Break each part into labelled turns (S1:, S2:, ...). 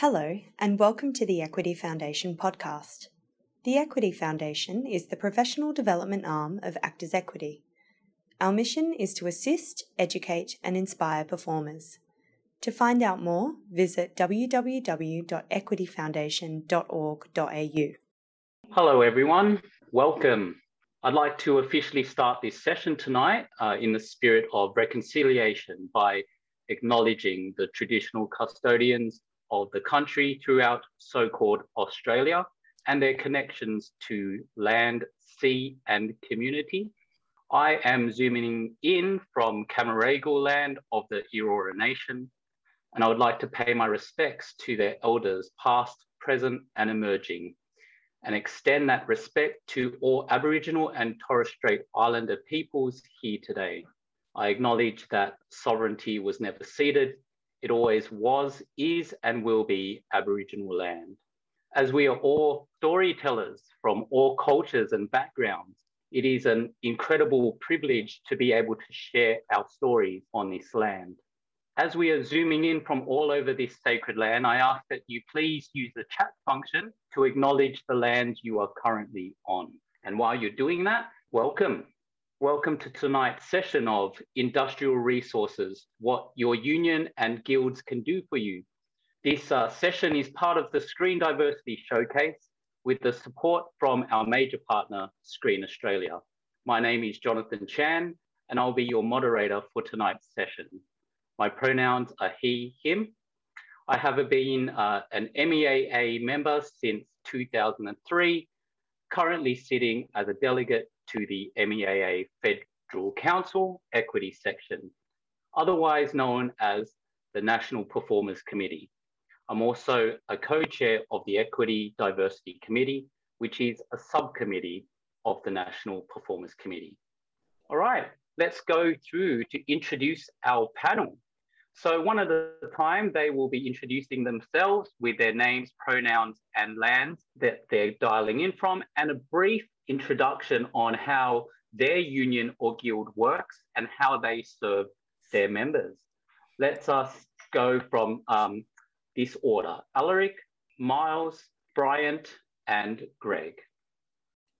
S1: Hello, and welcome to the Equity Foundation podcast. The Equity Foundation is the professional development arm of Actors Equity. Our mission is to assist, educate, and inspire performers. To find out more, visit www.equityfoundation.org.au.
S2: Hello, everyone. Welcome. I'd like to officially start this session tonight uh, in the spirit of reconciliation by acknowledging the traditional custodians of the country throughout so called Australia and their connections to land, sea, and community. I am zooming in from Cammeraygal land of the Eora Nation, and I would like to pay my respects to their elders, past, present, and emerging, and extend that respect to all Aboriginal and Torres Strait Islander peoples here today. I acknowledge that sovereignty was never ceded it always was, is, and will be Aboriginal land. As we are all storytellers from all cultures and backgrounds, it is an incredible privilege to be able to share our stories on this land. As we are zooming in from all over this sacred land, I ask that you please use the chat function to acknowledge the land you are currently on. And while you're doing that, welcome. Welcome to tonight's session of Industrial Resources, what your union and guilds can do for you. This uh, session is part of the Screen Diversity Showcase with the support from our major partner, Screen Australia. My name is Jonathan Chan, and I'll be your moderator for tonight's session. My pronouns are he, him. I have been uh, an MEAA member since 2003, currently sitting as a delegate to the MEAA Federal Council Equity Section, otherwise known as the National Performers Committee. I'm also a co-chair of the Equity Diversity Committee, which is a subcommittee of the National Performers Committee. All right, let's go through to introduce our panel. So one at a time, they will be introducing themselves with their names, pronouns, and lands that they're dialing in from, and a brief introduction on how their union or guild works and how they serve their members. Let's us go from um, this order. Alaric, Miles, Bryant, and Greg.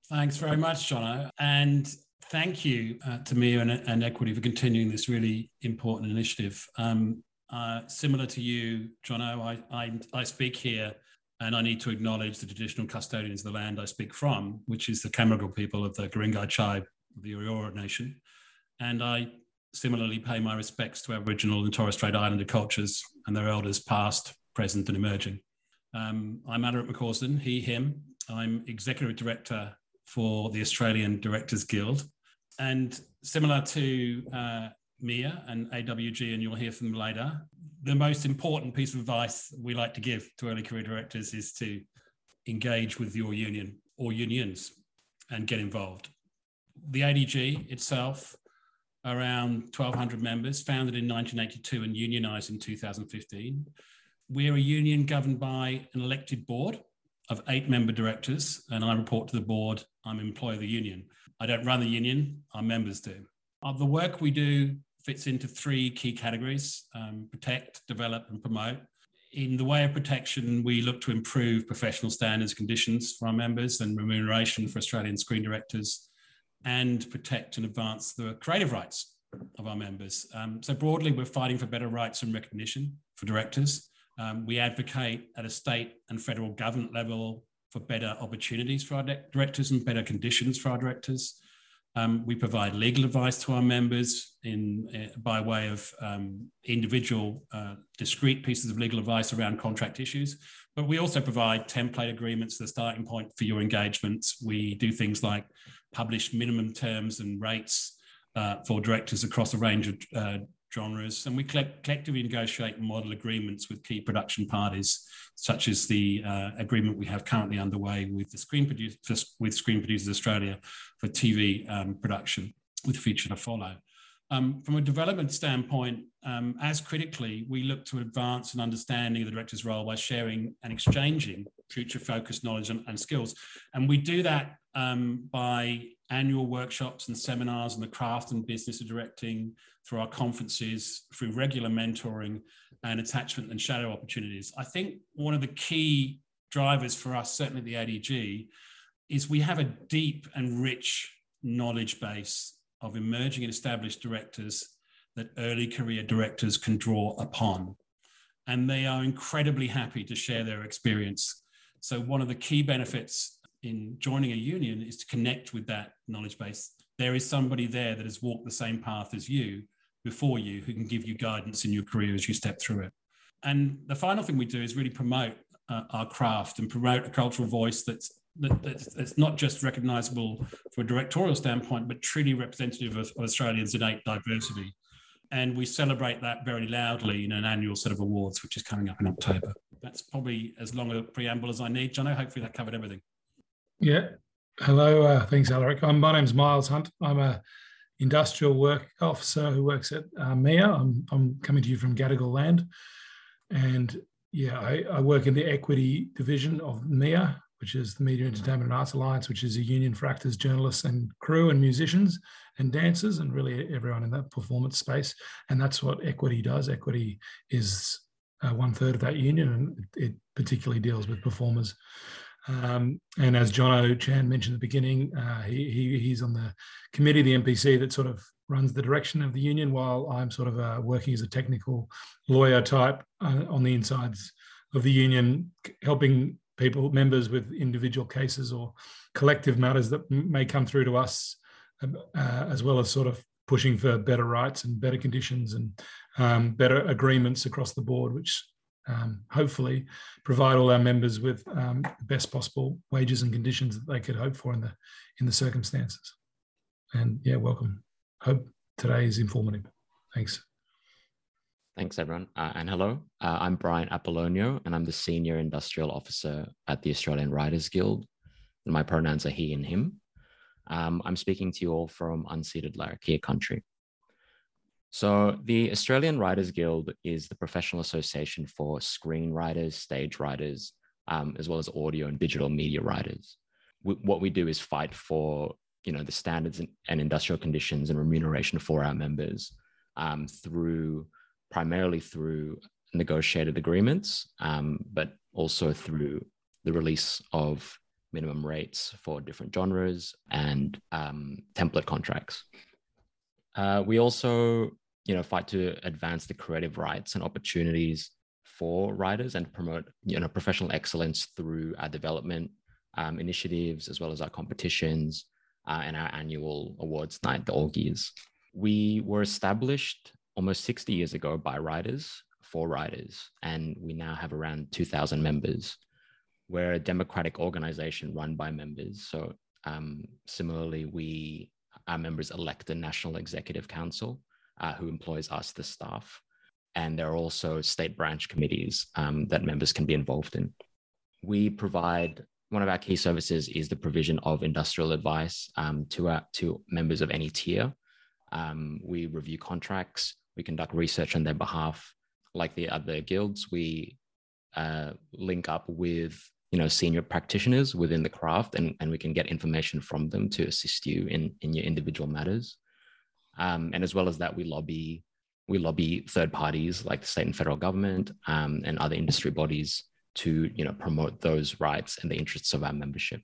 S3: Thanks very much, Jono. And thank you uh, to me and, and, Equity for continuing this really important initiative. Um, uh, similar to you, Jono, I, I, I, speak here and I need to acknowledge the traditional custodians of the land I speak from, which is the Cammeraygal people of the Guringai tribe of the Eora Nation. And I similarly pay my respects to Aboriginal and Torres Strait Islander cultures and their elders past, present, and emerging. Um, I'm Alaric McAusland, he, him. I'm Executive Director for the Australian Directors Guild, and similar to uh, Mia and AWG, and you'll hear from them later, the most important piece of advice we like to give to early career directors is to engage with your union or unions and get involved. The ADG itself, around 1,200 members, founded in 1982 and unionized in 2015. We're a union governed by an elected board of eight member directors, and I report to the board. I'm employee of the union. I don't run the union, our members do. Of the work we do fits into three key categories um, protect, develop, and promote. In the way of protection, we look to improve professional standards, conditions for our members, and remuneration for Australian screen directors, and protect and advance the creative rights of our members. Um, so, broadly, we're fighting for better rights and recognition for directors. Um, we advocate at a state and federal government level for better opportunities for our directors and better conditions for our directors. Um, we provide legal advice to our members in, uh, by way of um, individual uh, discrete pieces of legal advice around contract issues. But we also provide template agreements, the starting point for your engagements. We do things like publish minimum terms and rates uh, for directors across a range of uh, genres, and we collectively negotiate model agreements with key production parties, such as the uh, agreement we have currently underway with the Screen Producers with Screen Producers Australia for TV um, production, with future to follow. Um, from a development standpoint, um, as critically, we look to advance an understanding of the director's role by sharing and exchanging future-focused knowledge and, and, skills, and we do that um, by annual workshops and seminars on the craft and business of directing, through our conferences, through regular mentoring, and attachment and shadow opportunities. I think one of the key drivers for us, certainly the ADG, is we have a deep and rich knowledge base of emerging and established directors that early career directors can draw upon. And they are incredibly happy to share their experience. So, one of the key benefits in joining a union is to connect with that knowledge base. There is somebody there that has walked the same path as you before you who can give you guidance in your career as you step through it. And the final thing we do is really promote uh, our craft and promote a cultural voice that's that, that's, not just recognizable from a directorial standpoint, but truly representative of, of Australians' innate diversity. And we celebrate that very loudly in an annual set of awards, which is coming up in October. That's probably as long a preamble as I need. Jono, hopefully that covered everything.
S4: Yeah. Hello. Uh, thanks, Alaric. I'm, my name's Miles Hunt. I'm a industrial work officer who works at uh, MEAA. I'm, I'm coming to you from Gadigal Land. And yeah, I, I, work in the equity division of MEAA, which is the Media Entertainment and Arts Alliance, which is a union for actors, journalists, and crew and musicians and dancers, and really everyone in that performance space. And that's what equity does. Equity is uh, one third of that union, and it particularly deals with performers. Um, and as Jono Chan mentioned at the beginning, uh, he, he, he's on the committee, the NPC, that sort of runs the direction of the union, while I'm sort of uh, working as a technical lawyer type uh, on the insides of the union, helping people, members with individual cases or collective matters that may come through to us, uh, as well as sort of pushing for better rights and better conditions and um, better agreements across the board, which um, hopefully provide all our members with um, the best possible wages and conditions that they could hope for in the in the circumstances. And yeah, welcome. Hope today is informative. Thanks.
S5: Thanks, everyone. Uh, and hello, uh, I'm Brian Apollonio, and I'm the Senior Industrial Officer at the Australian Writers Guild. And my pronouns are he and him. Um, I'm speaking to you all from unceded Larrakia country. So, the Australian Writers Guild is the professional association for screenwriters, stage writers, um, as well as audio and digital media writers. We, what we do is fight for you know the standards and industrial conditions and remuneration for our members um, through primarily through negotiated agreements, um, but also through the release of minimum rates for different genres and um, template contracts. Uh, we also, you know, fight to advance the creative rights and opportunities for writers and promote, you know, professional excellence through our development um, initiatives as well as our competitions uh, and our annual awards night, the AWGIEs. We were established almost 60 years ago by writers for writers, and we now have around 2,000 members. We're a democratic organization run by members. So, um, similarly, we our members elect a national executive council uh, who employs us, the staff. And there are also state branch committees um, that members can be involved in. We provide one of our key services is the provision of industrial advice um, to our, to members of any tier. Um, we review contracts, we conduct research on their behalf. Like the other guilds, we uh, link up with you know senior practitioners within the craft and, and we can get information from them to assist you in in your individual matters. Um, and as well as that we lobby we lobby third parties like the state and federal government um, and other industry bodies to you know promote those rights and the interests of our membership.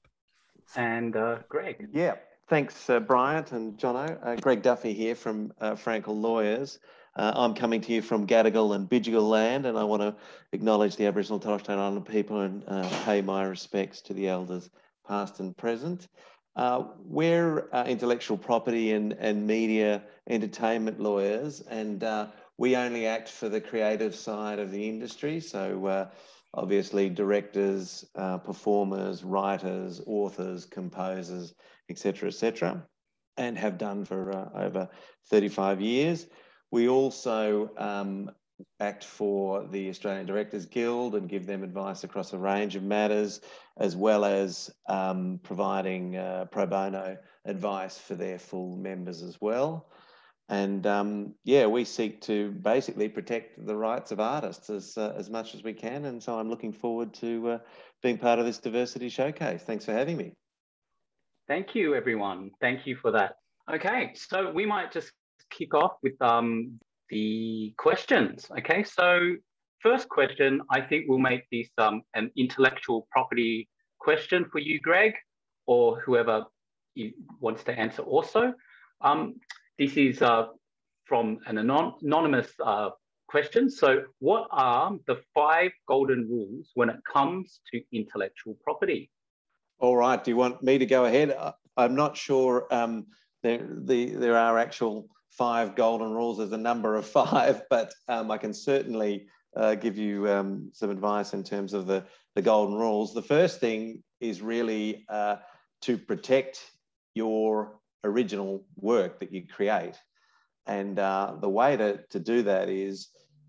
S2: And uh, greg.
S6: Yeah. Thanks uh, bryant and jono. Uh, greg duffy here from uh, frankel lawyers uh, I'm coming to you from Gadigal and Bidjigal land, and I want to acknowledge the Aboriginal Torres Strait Islander people and uh, pay my respects to the elders, past and present. Uh, we're uh, intellectual property and, and media entertainment lawyers, and uh, we only act for the creative side of the industry. So, uh, obviously, directors, performers, writers, authors, composers, etc., etc., and have done for over 35 years. We also um, act for the Australian Directors Guild and give them advice across a range of matters, as well as um, providing uh, pro bono advice for their full members as well. And um, yeah, we seek to basically protect the rights of artists as, uh, as much as we can. And so I'm looking forward to uh, being part of this diversity showcase. Thanks for having me.
S2: Thank you, everyone. Thank you for that. Okay, so we might just kick off with um, the questions. Okay, so first question, I think we'll make this um, an intellectual property question for you, Greg, or whoever wants to answer also. Um, this is uh, from an anon anonymous uh, question. So what are the five golden rules when it comes to intellectual property?
S6: All right, do you want me to go ahead? I'm not sure um, there, the, there are actual five golden rules. There's a number of five, but um, I can certainly uh, give you um, some advice in terms of the, the golden rules. The first thing is really uh, to protect your original work that you create. And uh, the way to, to do that is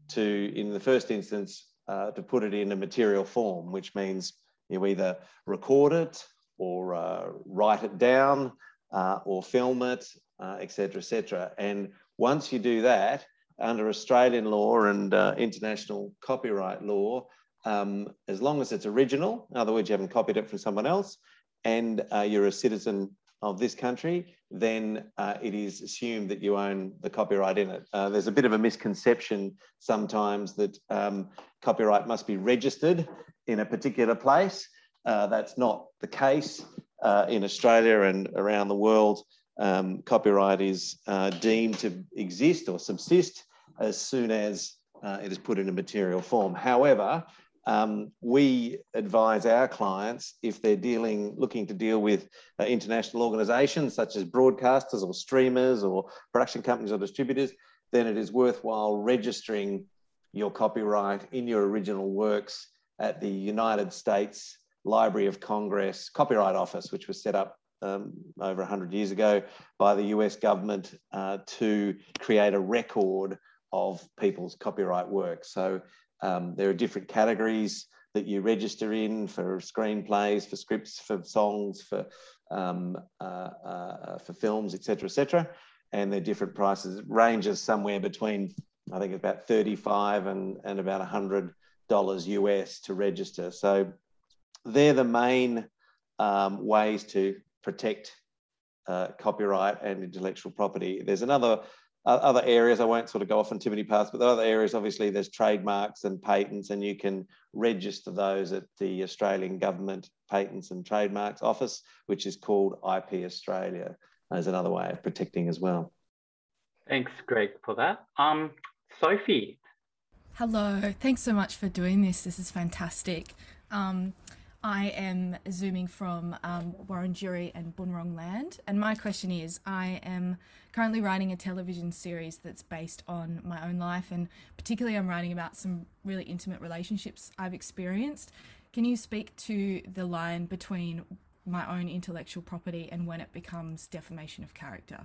S6: to, in the first instance, uh, to put it in a material form, which means you either record it or uh, write it down uh, or film it, etc., etc. And once you do that, under Australian law and uh, international copyright law, um, as long as it's original, in other words, you haven't copied it from someone else, and uh, you're a citizen of this country, then uh, it is assumed that you own the copyright in it. Uh, there's a bit of a misconception sometimes that um, copyright must be registered in a particular place. Uh, that's not the case uh, in Australia and around the world um, copyright is uh, deemed to exist or subsist as soon as uh, it is put in a material form. However, um, we advise our clients if they're dealing, looking to deal with uh, international organisations such as broadcasters or streamers or production companies or distributors, then it is worthwhile registering your copyright in your original works at the United States Library of Congress Copyright Office, which was set up um, over 100 years ago by the US government uh, to create a record of people's copyright work. So um, there are different categories that you register in for screenplays, for scripts, for songs, for um, uh, uh, for films, etc., etc. And they're different prices. Ranges somewhere between I think about 35 and, and about 100 dollars US to register. So they're the main um, ways to protect uh, copyright and intellectual property. There's another uh, other areas. I won't sort of go off on too many paths, but the other areas, obviously, there's trademarks and patents, and you can register those at the Australian Government Patents and Trademarks Office, which is called IP Australia. As another way of protecting as well.
S2: Thanks, Greg, for that. Um, Sophie.
S7: Hello. Thanks so much for doing this. This is fantastic. Um, I am zooming from um, Wurundjeri and Bunurong land, and my question is I am currently writing a television series that's based on my own life, and particularly I'm writing about some really intimate relationships I've experienced. Can you speak to the line between my own intellectual property and when it becomes defamation of character?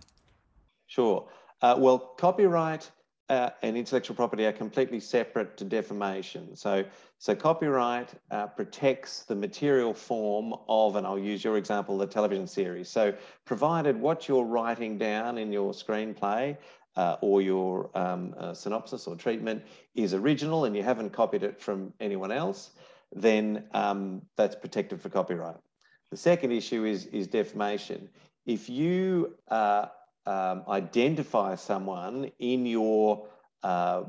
S6: Sure. Uh, well, copyright uh, and intellectual property are completely separate to defamation. So, so copyright uh, protects the material form of, and I'll use your example, the television series. So, provided what you're writing down in your screenplay uh, or your um, uh, synopsis or treatment is original and you haven't copied it from anyone else, then um, that's protected for copyright. The second issue is, is defamation. If you uh, um, identify someone in your uh,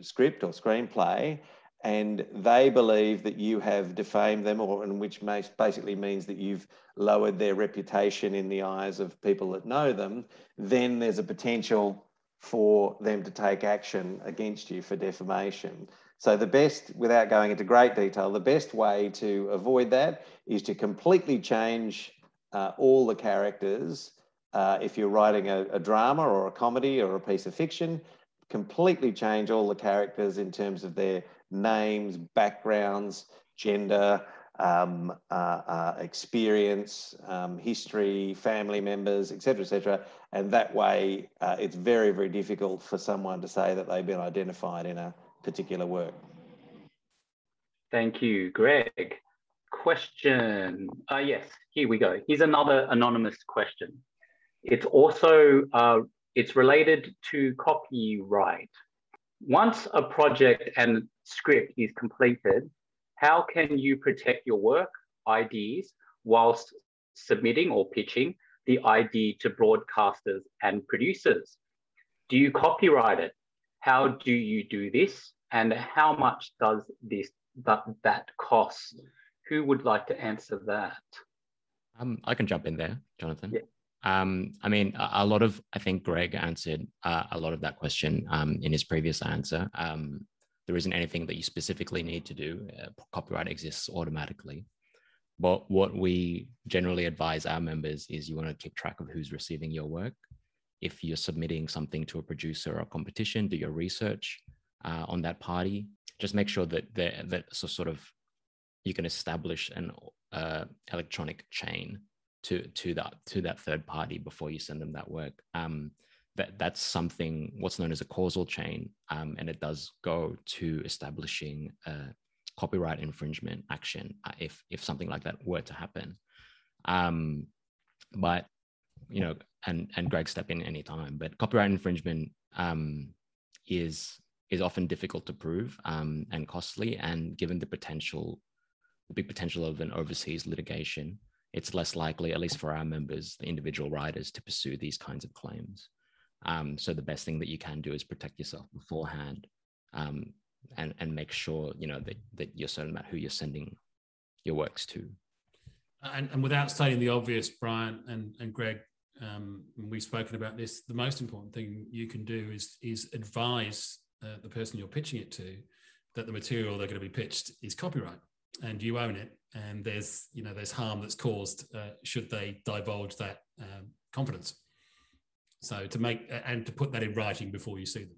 S6: script or screenplay and they believe that you have defamed them or in which basically means that you've lowered their reputation in the eyes of people that know them then there's a potential for them to take action against you for defamation. So the best without going into great detail the best way to avoid that is to completely change uh, all the characters uh, if you're writing a, a, drama or a comedy or a piece of fiction, completely change all the characters in terms of their names, backgrounds, gender, um, uh, uh, experience, um, history, family members, etc., etc. And that way, uh, it's very, very difficult for someone to say that they've been identified in a particular work.
S2: Thank you, Greg. Question. Uh, yes, here we go. Here's another anonymous question. It's also uh, it's related to copyright. Once a project and script is completed, how can you protect your work, ideas, whilst submitting or pitching the ID to broadcasters and producers? Do you copyright it? how do you do this? And how much does this that, that cost? Who would like to answer that?
S5: Um, I can jump in there, Jonathan.
S2: Yeah.
S5: Um, I mean, a, a, lot of, I think Greg answered uh, a lot of that question um, in his previous answer. Um, there isn't anything that you specifically need to do. Uh, copyright exists automatically. But what we generally advise our members is you want to keep track of who's receiving your work. If you're submitting something to a producer or a competition, do your research uh, on that party. Just make sure that that so sort of you can establish an uh, electronic chain to to that to that third party before you send them that work. Um, that that's something what's known as a causal chain, um, and it does go to establishing a copyright infringement action uh, if if something like that were to happen. Um, but you know, and and Greg step in anytime. But copyright infringement um, is is often difficult to prove um, and costly, and given the potential, the big potential of an overseas litigation, it's less likely, at least for our members, the individual writers, to pursue these kinds of claims. Um, so the best thing that you can do is protect yourself beforehand, um, and and make sure you know that that you're certain about who you're sending your works to.
S3: And, and without stating the obvious, Brian and and Greg, um, we've spoken about this. The most important thing you can do is is advise uh, the person you're pitching it to that the material they're going to be pitched is copyright and you own it and there's you know there's harm that's caused uh, should they divulge that um, confidence. So to make and to put that in writing before you see them.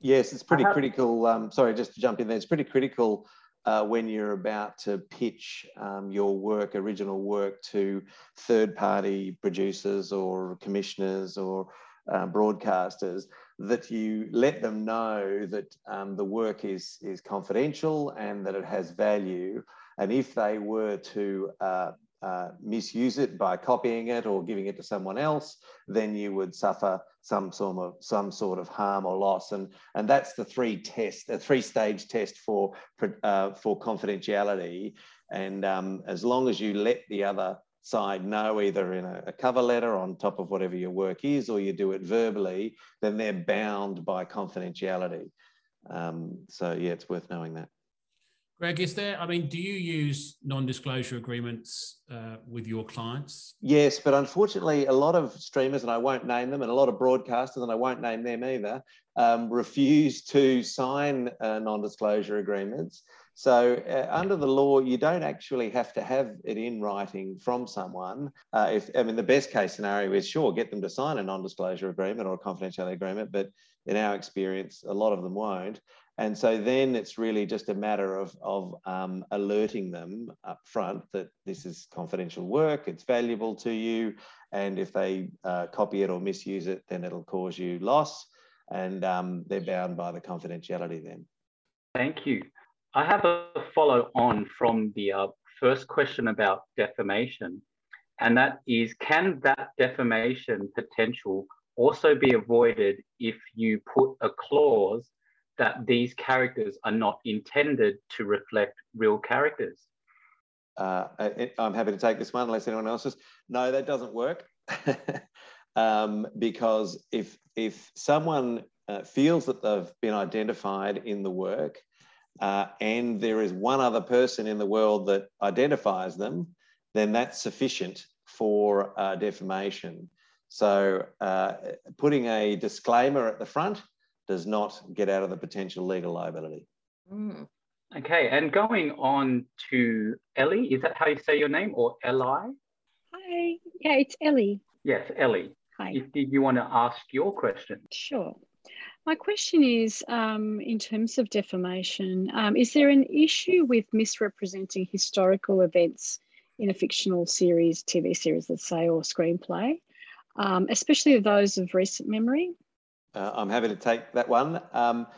S6: Yes it's pretty critical um, sorry just to jump in there it's pretty critical uh, when you're about to pitch um, your work original work to third party producers or commissioners or uh, broadcasters that you let them know that um, the work is, is confidential and that it has value. And if they were to uh, uh, misuse it by copying it or giving it to someone else, then you would suffer some sort of some sort of harm or loss. And and that's the three test, a three stage test for uh, for confidentiality. And um, as long as you let the other side know either in a, a, cover letter on top of whatever your work is or you do it verbally, then they're bound by confidentiality. Um, so yeah, it's worth knowing that.
S3: Greg, is there, I mean, do you use non disclosure agreements uh, with your clients?
S6: Yes, but unfortunately, a lot of streamers, and I won't name them, and a lot of broadcasters, and I won't name them either, um, refuse to sign uh, non disclosure agreements. So, uh, under the law, you don't actually have to have it in writing from someone. Uh, if I mean, the best case scenario is sure, get them to sign a non disclosure agreement or a confidentiality agreement, but in our experience, a lot of them won't. And so then it's really just a matter of, of um, alerting them up front that this is confidential work, it's valuable to you. And if they uh, copy it or misuse it, then it'll cause you loss. And um, they're bound by the confidentiality then.
S2: Thank you. I have a follow on from the uh, first question about defamation. And that is can that defamation potential also be avoided if you put a clause that these characters are not intended to reflect real characters.
S6: Uh, I'm happy to take this one unless anyone else is. No, that doesn't work. um, because if, if someone uh, feels that they've been identified in the work uh, and there is one other person in the world that identifies them, then that's sufficient for uh, defamation. So uh, putting a disclaimer at the front does not get out of the potential legal liability.
S2: Mm. Okay, and going on to Ellie, is that how you say your name or Eli?
S8: Hi, yeah, it's Ellie.
S2: Yes, Ellie.
S8: Hi.
S2: If did you want to ask your question?
S8: Sure. My question is um, in terms of defamation, um, is there an issue with misrepresenting historical events in a fictional series, TV series, let's say, or screenplay, um, especially those of recent memory?
S6: Uh, I'm happy to take that one. Um,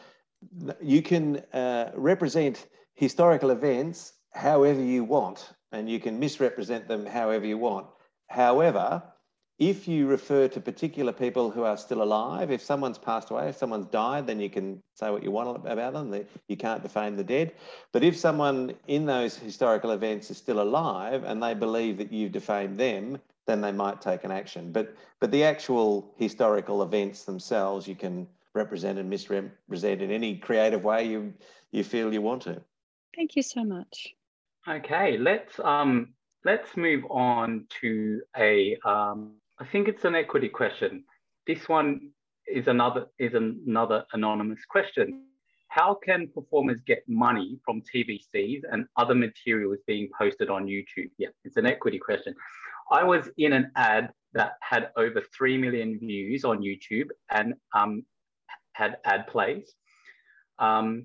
S6: you can uh, represent historical events however you want, and you can misrepresent them however you want. However, if you refer to particular people who are still alive, if someone's passed away, if someone's died, then you can say what you want about them. You can't defame the dead. But if someone in those historical events is still alive and they believe that you've defamed them, then they might take an action. But but the actual historical events themselves, you can represent and misrepresent in any creative way you you feel you want to.
S8: Thank you so much.
S2: Okay, let's um let's move on to a um I think it's an equity question. This one is another is another anonymous question. How can performers get money from TVCs and other materials being posted on YouTube? Yeah, it's an equity question. I was in an ad that had over 3 million views on YouTube and um, had ad plays. Um,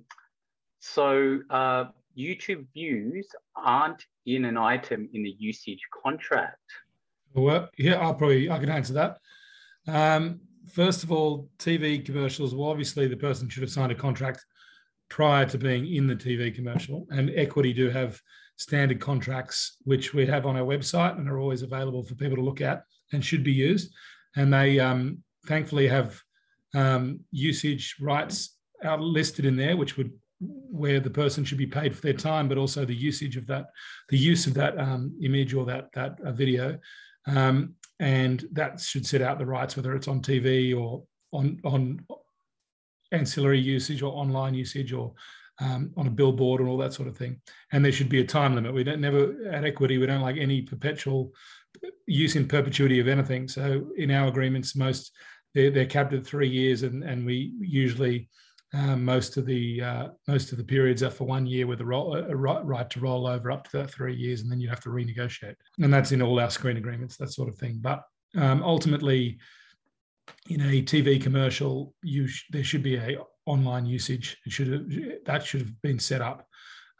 S2: so uh, YouTube views aren't in an item in the usage contract.
S4: Well, yeah, I'll probably I can answer that. Um, first of all, TV commercials. Well, obviously, the person should have signed a contract prior to being in the TV commercial, and Equity do have standard contracts which we have on our website and are always available for people to look at and should be used. And they um, thankfully have um, usage rights out listed in there, which would where the person should be paid for their time, but also the usage of that, the use of that um, image or that that uh, video, um, and that should set out the rights, whether it's on TV or on on ancillary usage or online usage or um, on a billboard and all that sort of thing. And there should be a time limit. We don't never at equity we don't like any perpetual use in perpetuity of anything. So in our agreements, most they're, they're capped at three years, and and we usually um, most of the uh, most of the periods are for one year with a, roll, a right, to roll over up to that three years, and then you have to renegotiate. And that's in all our screen agreements, that sort of thing. But um, ultimately, in a TV commercial, you sh- there should be a online usage. It should that should have been set up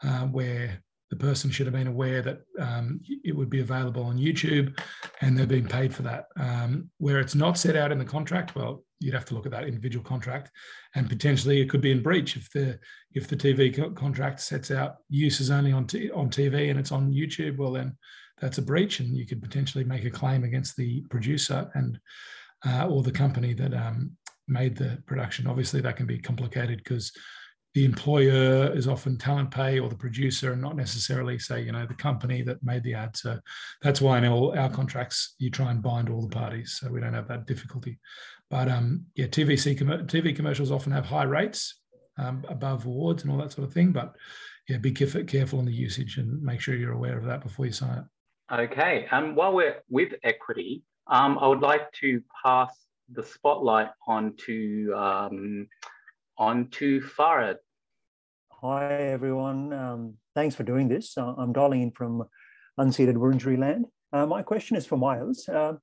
S4: uh, where the person should have been aware that um, it would be available on YouTube and they're being paid for that. Um, where it's not set out in the contract, well, you'd have to look at that individual contract and potentially it could be in breach if the if the TV co- contract sets out uses only on, t- on TV and it's on YouTube, well, then that's a breach and you could potentially make a claim against the producer and uh, or the company that um, made the production. Obviously, that can be complicated because the employer is often talent pay or the producer and not necessarily say you know the company that made the ad. So that's why in all our contracts you try and bind all the parties. So we don't have that difficulty. But um yeah tvc tv commercials often have high rates um, above awards and all that sort of thing. But yeah be careful, on the usage and make sure you're aware of that before you sign it.
S2: Okay. And um, while we're with equity um, i would like to pass the spotlight on to um, on to Farad.
S9: Hi, everyone. Um, thanks for doing this. Uh, I'm dialing in from unceded Wurundjeri land. Uh, my question is for Miles. Uh,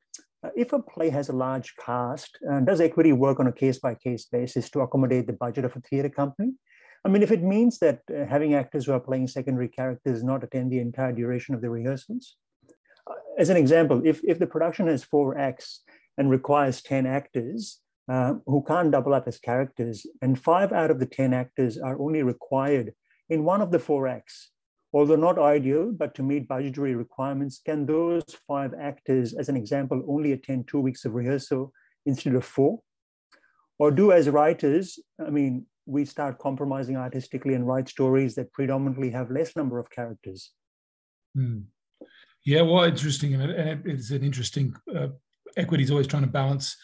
S9: if a play has a large cast, uh, does equity work on a case by case basis to accommodate the budget of a theatre company? I mean, if it means that uh, having actors who are playing secondary characters not attend the entire duration of the rehearsals. Uh, as an example, if, if the production has four acts and requires 10 actors, uh, who can't double up as characters, and five out of the 10 actors are only required in one of the four acts. Although not ideal, but to meet budgetary requirements, can those five actors, as an example, only attend two weeks of rehearsal instead of four? Or do as writers, I mean, we start compromising artistically and write stories that predominantly have less number of characters?
S4: Hmm. Yeah, well, interesting, and it's an interesting. Uh, equity is always trying to balance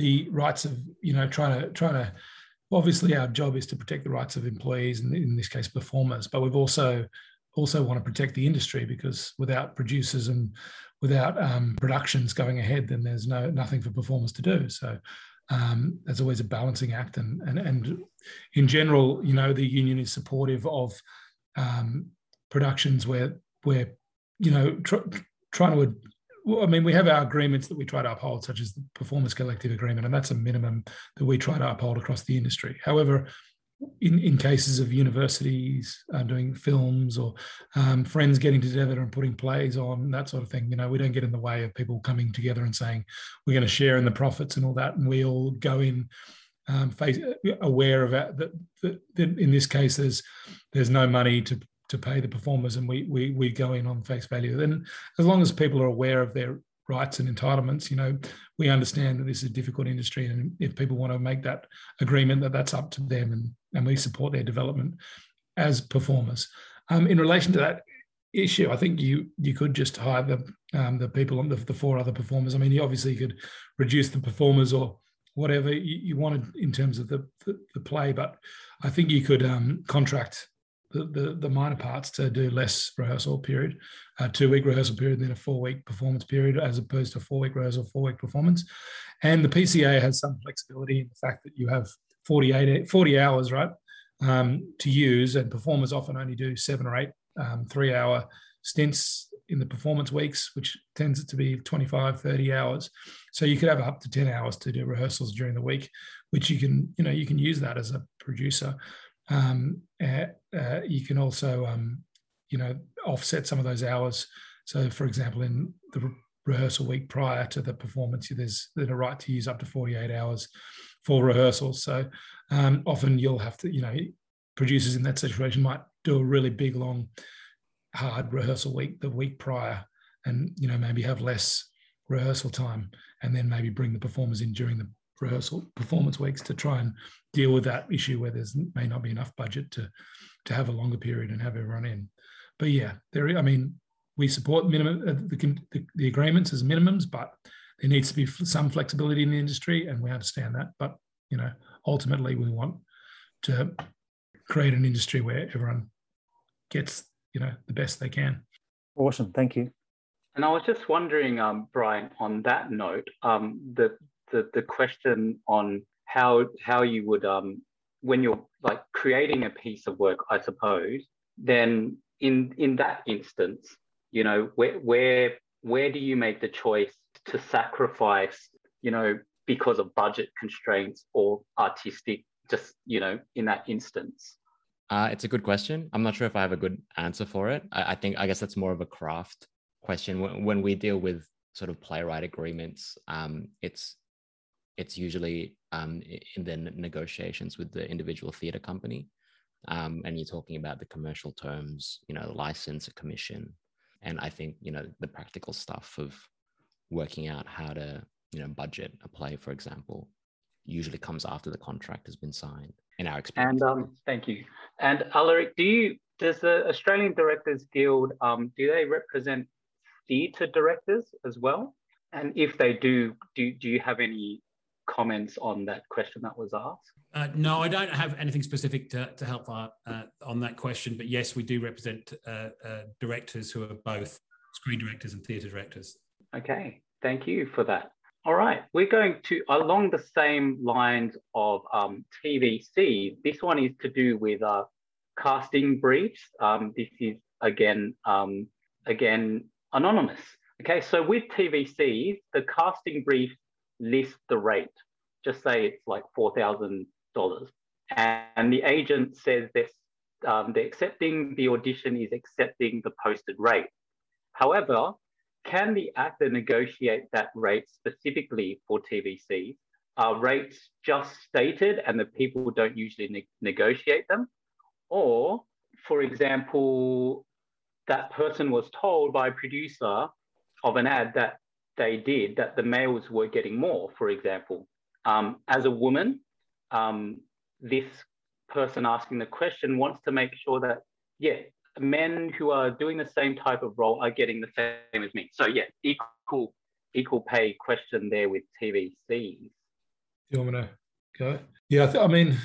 S4: the rights of you know trying to trying to obviously our job is to protect the rights of employees and in this case performers but we've also also want to protect the industry because without producers and without um, productions going ahead then there's no nothing for performers to do. So um, there's always a balancing act and, and and in general you know the union is supportive of um, productions where where you know tr- trying to well, I mean, we have our agreements that we try to uphold, such as the Performance Collective Agreement, and that's a minimum that we try to uphold across the industry. However, in, in cases of universities uh, doing films or um, friends getting together and putting plays on that sort of thing, you know, we don't get in the way of people coming together and saying we're going to share in the profits and all that, and we all go in um, face, aware of that, that, that, that. In this case, there's there's no money to to pay the performers and we we we go in on face value then as long as people are aware of their rights and entitlements you know we understand that this is a difficult industry and if people want to make that agreement that that's up to them and and we support their development as performers um, in relation to that issue i think you you could just hire the um, the people on the, the four other performers i mean you obviously could reduce the performers or whatever you, wanted in terms of the, the, the play. But I think you could um, contract the, the, the minor parts to do less rehearsal period, a two week rehearsal period, then a four week performance period, as opposed to four week rehearsal, four week performance. And the PCA has some flexibility in the fact that you have 48, 40 hours, right, um, to use, and performers often only do seven or eight um, three hour stints in the performance weeks, which tends to be 25, 30 hours. So you could have up to 10 hours to do rehearsals during the week, which you can, you know, you can use that as a producer. Um, uh, you can also, um, you know, offset some of those hours. So, for example, in the rehearsal week prior to the performance, there's, a right to use up to 48 hours for rehearsals. So um, often you'll have to, you know, producers in that situation might do a really big, long, hard rehearsal week the week prior, and you know maybe have less rehearsal time, and then maybe bring the performers in during the rehearsal performance weeks to try and deal with that issue where there's may not be enough budget to to have a longer period and have everyone in. But yeah, there. I mean, we support minimum uh, the, the, the agreements as minimums, but there needs to be some flexibility in the industry, and we understand that. But you know, ultimately, we want to create an industry where everyone gets you know the best they can.
S9: Awesome, thank you.
S2: And I was just wondering, um, Brian, on that note, um, the, the the question on how how you would um, when you're like creating a piece of work, I suppose, then in in that instance, you know, where where where do you make the choice to sacrifice, you know, because of budget constraints or artistic, just you know, in that instance?
S5: Uh, it's a good question. I'm not sure if I have a good answer for it. I, I think I guess that's more of a craft question. When, when we deal with sort of playwright agreements, um, it's it's usually um, in the negotiations with the individual theatre company, um, and you're talking about the commercial terms, you know, the license, a commission, and I think you know the practical stuff of working out how to you know budget a play, for example, usually comes after the contract has been signed in our experience.
S2: And um, thank you. And Alaric, do you does the Australian Directors Guild um, do they represent theatre directors as well? And if they do, do do you have any comments on that question that was asked?
S3: Uh, no, I don't have anything specific to, to help uh, uh, on that question, but yes, we do represent uh, uh, directors who are both screen directors and theatre directors.
S2: Okay, thank you for that. All right, we're going to along the same lines of um, TVC. This one is to do with uh, casting briefs. Um, this is again, um, again anonymous. Okay, so with TVC, the casting brief lists the rate. Just say it's like four thousand dollars, and the agent says this: um, they're accepting the audition is accepting the posted rate. However, can the actor negotiate that rate specifically for TVC? Are rates just stated and the people don't usually ne negotiate them? Or, for example, that person was told by a producer of an ad that they did that the males were getting more, for example. Um, as a woman, um, this person asking the question wants to make sure that, yeah, men who are doing the same type of role are getting the same as me. So yeah, equal equal pay question there with TVCs.
S4: Do you want me to go? Yeah, I, th- I mean,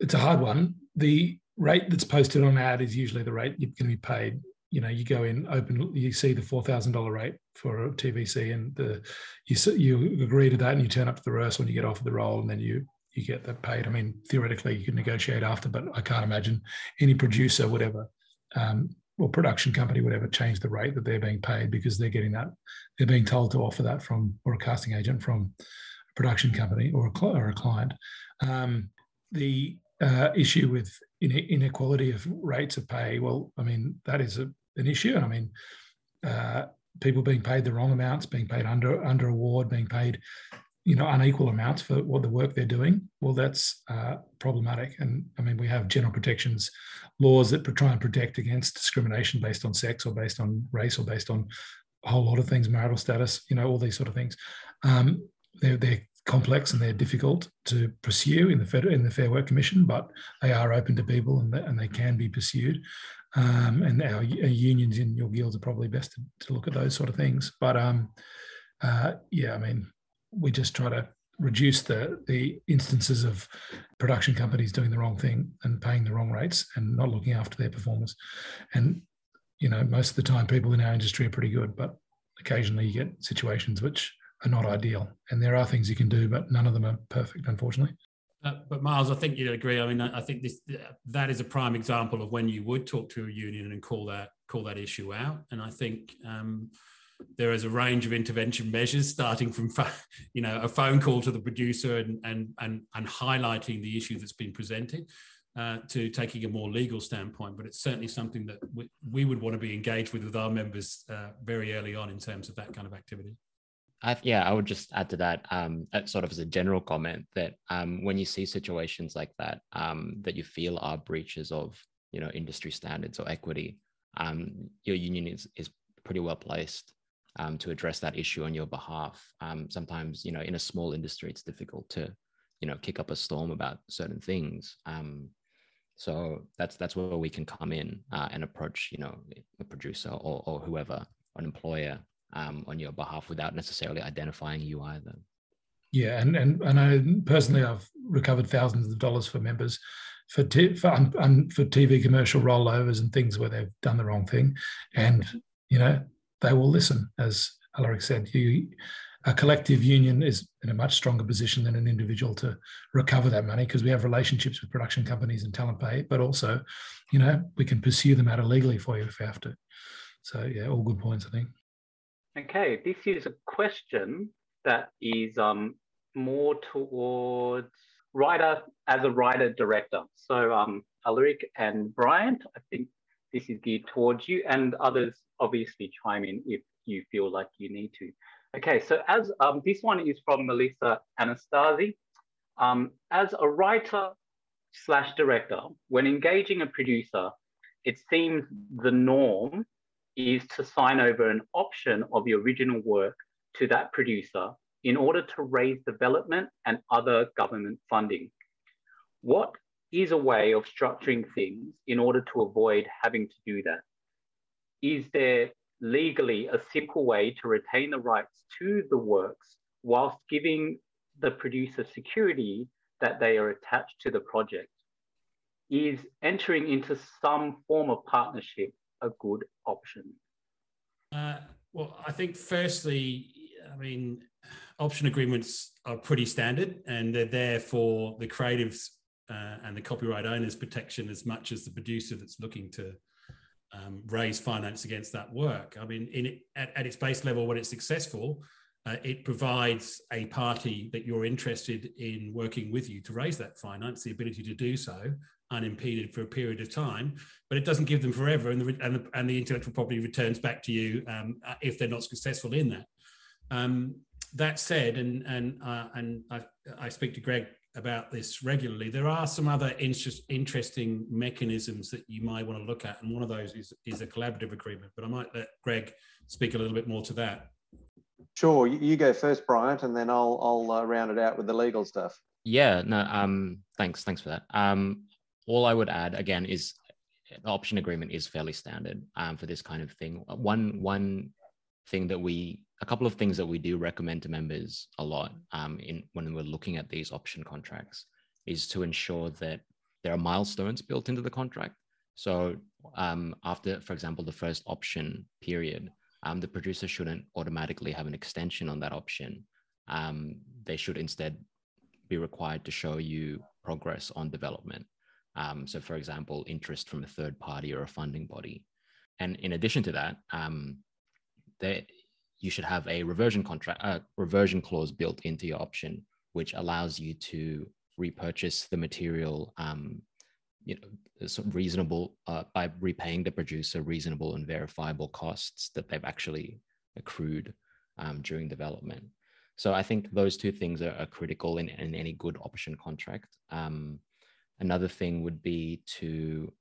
S4: it's a hard one. The rate that's posted on ad is usually the rate you're going to be paid. You know, you go in open, you see the four thousand dollar rate for a TVC, and the you you agree to that, and you turn up to the rehearsal, when you get offered the role, and then you you get that paid. I mean, theoretically, you can negotiate after, but I can't imagine any producer would ever um, or production company would ever change the rate that they're being paid because they're getting that they're being told to offer that from or a casting agent from a production company or a, or a client. Um, the uh, issue with inequality of rates of pay, well, I mean that is a, an issue, and I mean uh, people being paid the wrong amounts, being paid under under award, being paid you know unequal amounts for what the work they're doing well that's uh, problematic. And i mean we have general protections laws that try and protect against discrimination based on sex or based on race or based on a whole lot of things marital status you know all these sort of things. Um, they're, they're complex and they're difficult to pursue in the federal in the fair work commission but they are open to people and, and they can be pursued um, and our, our, unions in your guilds are probably best to, to look at those sort of things but um, uh, yeah i mean we just try to reduce the the instances of production companies doing the wrong thing and paying the wrong rates and not looking after their performers. And you know, most of the time, people in our industry are pretty good, but occasionally you get situations which are not ideal. And there are things you can do, but none of them are perfect, unfortunately.
S3: Uh, but Miles, I think you'd agree. I mean, I think this that is a prime example of when you would talk to a union and call that call that issue out. And I think um, there is a range of intervention measures, starting from you know a phone call to the producer and and and, and highlighting the issue that's been presented. Uh, to taking a more legal standpoint, but it's certainly something that we, we would want to be engaged with with our members uh, very early on in terms of that kind of activity.
S5: I, yeah, I would just add to that, um, sort of as a general comment, that um, when you see situations like that, um, that you feel are breaches of, you know, industry standards or equity, um, your union is, is pretty well placed um, to address that issue on your behalf. Um, sometimes, you know, in a small industry, it's difficult to, you know, kick up a storm about certain things. So that's that's where we can come in uh, and approach, you know, a producer or, or whoever, an employer, um, on your behalf without necessarily identifying you either.
S4: Yeah, and and and I personally I've recovered thousands of dollars for members for t- for, for TV commercial rollovers and things where they've done the wrong thing, and you know they will listen. As Alaric said, you, a collective union is in a much stronger position than an individual to recover that money because we have relationships with production companies and talent pay, but also, you know, we can pursue the matter legally for you if we have to. So yeah, all good points, I think.
S2: Okay, this is a question that is um, more towards writer as a writer director. So um, Alaric and Bryant, I think this is geared towards you and others obviously chime in if you feel like you need to. Okay, so as um, this one is from Melissa Anastasi. Um, as a writer slash director, when engaging a producer, it seems the norm is to sign over an option of the original work to that producer in order to raise development and other government funding. What is a way of structuring things in order to avoid having to do that? Is there legally a simple way to retain the rights to the works whilst giving the producer security that they are attached to the project? Is entering into some form of partnership a good option?
S3: Uh, well, I think firstly, I mean, option agreements are pretty standard and they're there for the creatives uh, and the copyright owner's protection as much as the producer that's looking to um, raise finance against that work. I mean, in at, at its base level, when it's successful, uh, it provides a party that you're interested in working with you to raise that finance, the ability to do so unimpeded for a period of time, but it doesn't give them forever, and the and the, and the intellectual property returns back to you um, uh, if they're not successful in that. Um, that said, and and uh, and I, I speak to Greg about this regularly. There are some other interest, interesting mechanisms that you might want to look at, and one of those is is a collaborative agreement. But I might let Greg speak a little bit more to that.
S6: Sure, you go first, Bryant, and then I'll I'll uh, round it out with the legal stuff.
S5: Yeah, no, um, thanks, thanks for that. Um, all I would add again is the option agreement is fairly standard um, for this kind of thing. One one thing that we a couple of things that we do recommend to members a lot um, in when we're looking at these option contracts is to ensure that there are milestones built into the contract. So um, after, for example, the first option period, um, the producer shouldn't automatically have an extension on that option. Um, they should instead be required to show you progress on development. Um, so, for example, interest from a third party or a funding body. And in addition to that, um, they, you should have a reversion contract, uh, reversion clause built into your option, which allows you to repurchase the material, um, you know, reasonable uh, by repaying the producer reasonable and verifiable costs that they've actually accrued um, during development. So I think those two things are, are critical in, in, any good option contract. Um, Another thing would be to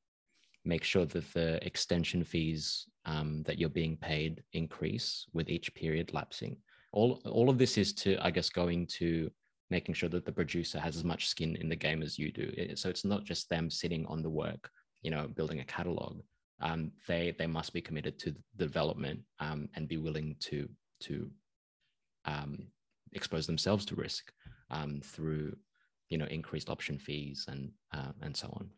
S5: make sure that the extension fees um, that you're being paid increase with each period lapsing. All, all of this is to, I guess, going to making sure that the producer has as much skin in the game as you do. So it's not just them sitting on the work, you know, building a catalog. Um, they they must be committed to the development um, and be willing to to um, expose themselves to risk um, through you know increased option fees and uh, and so on.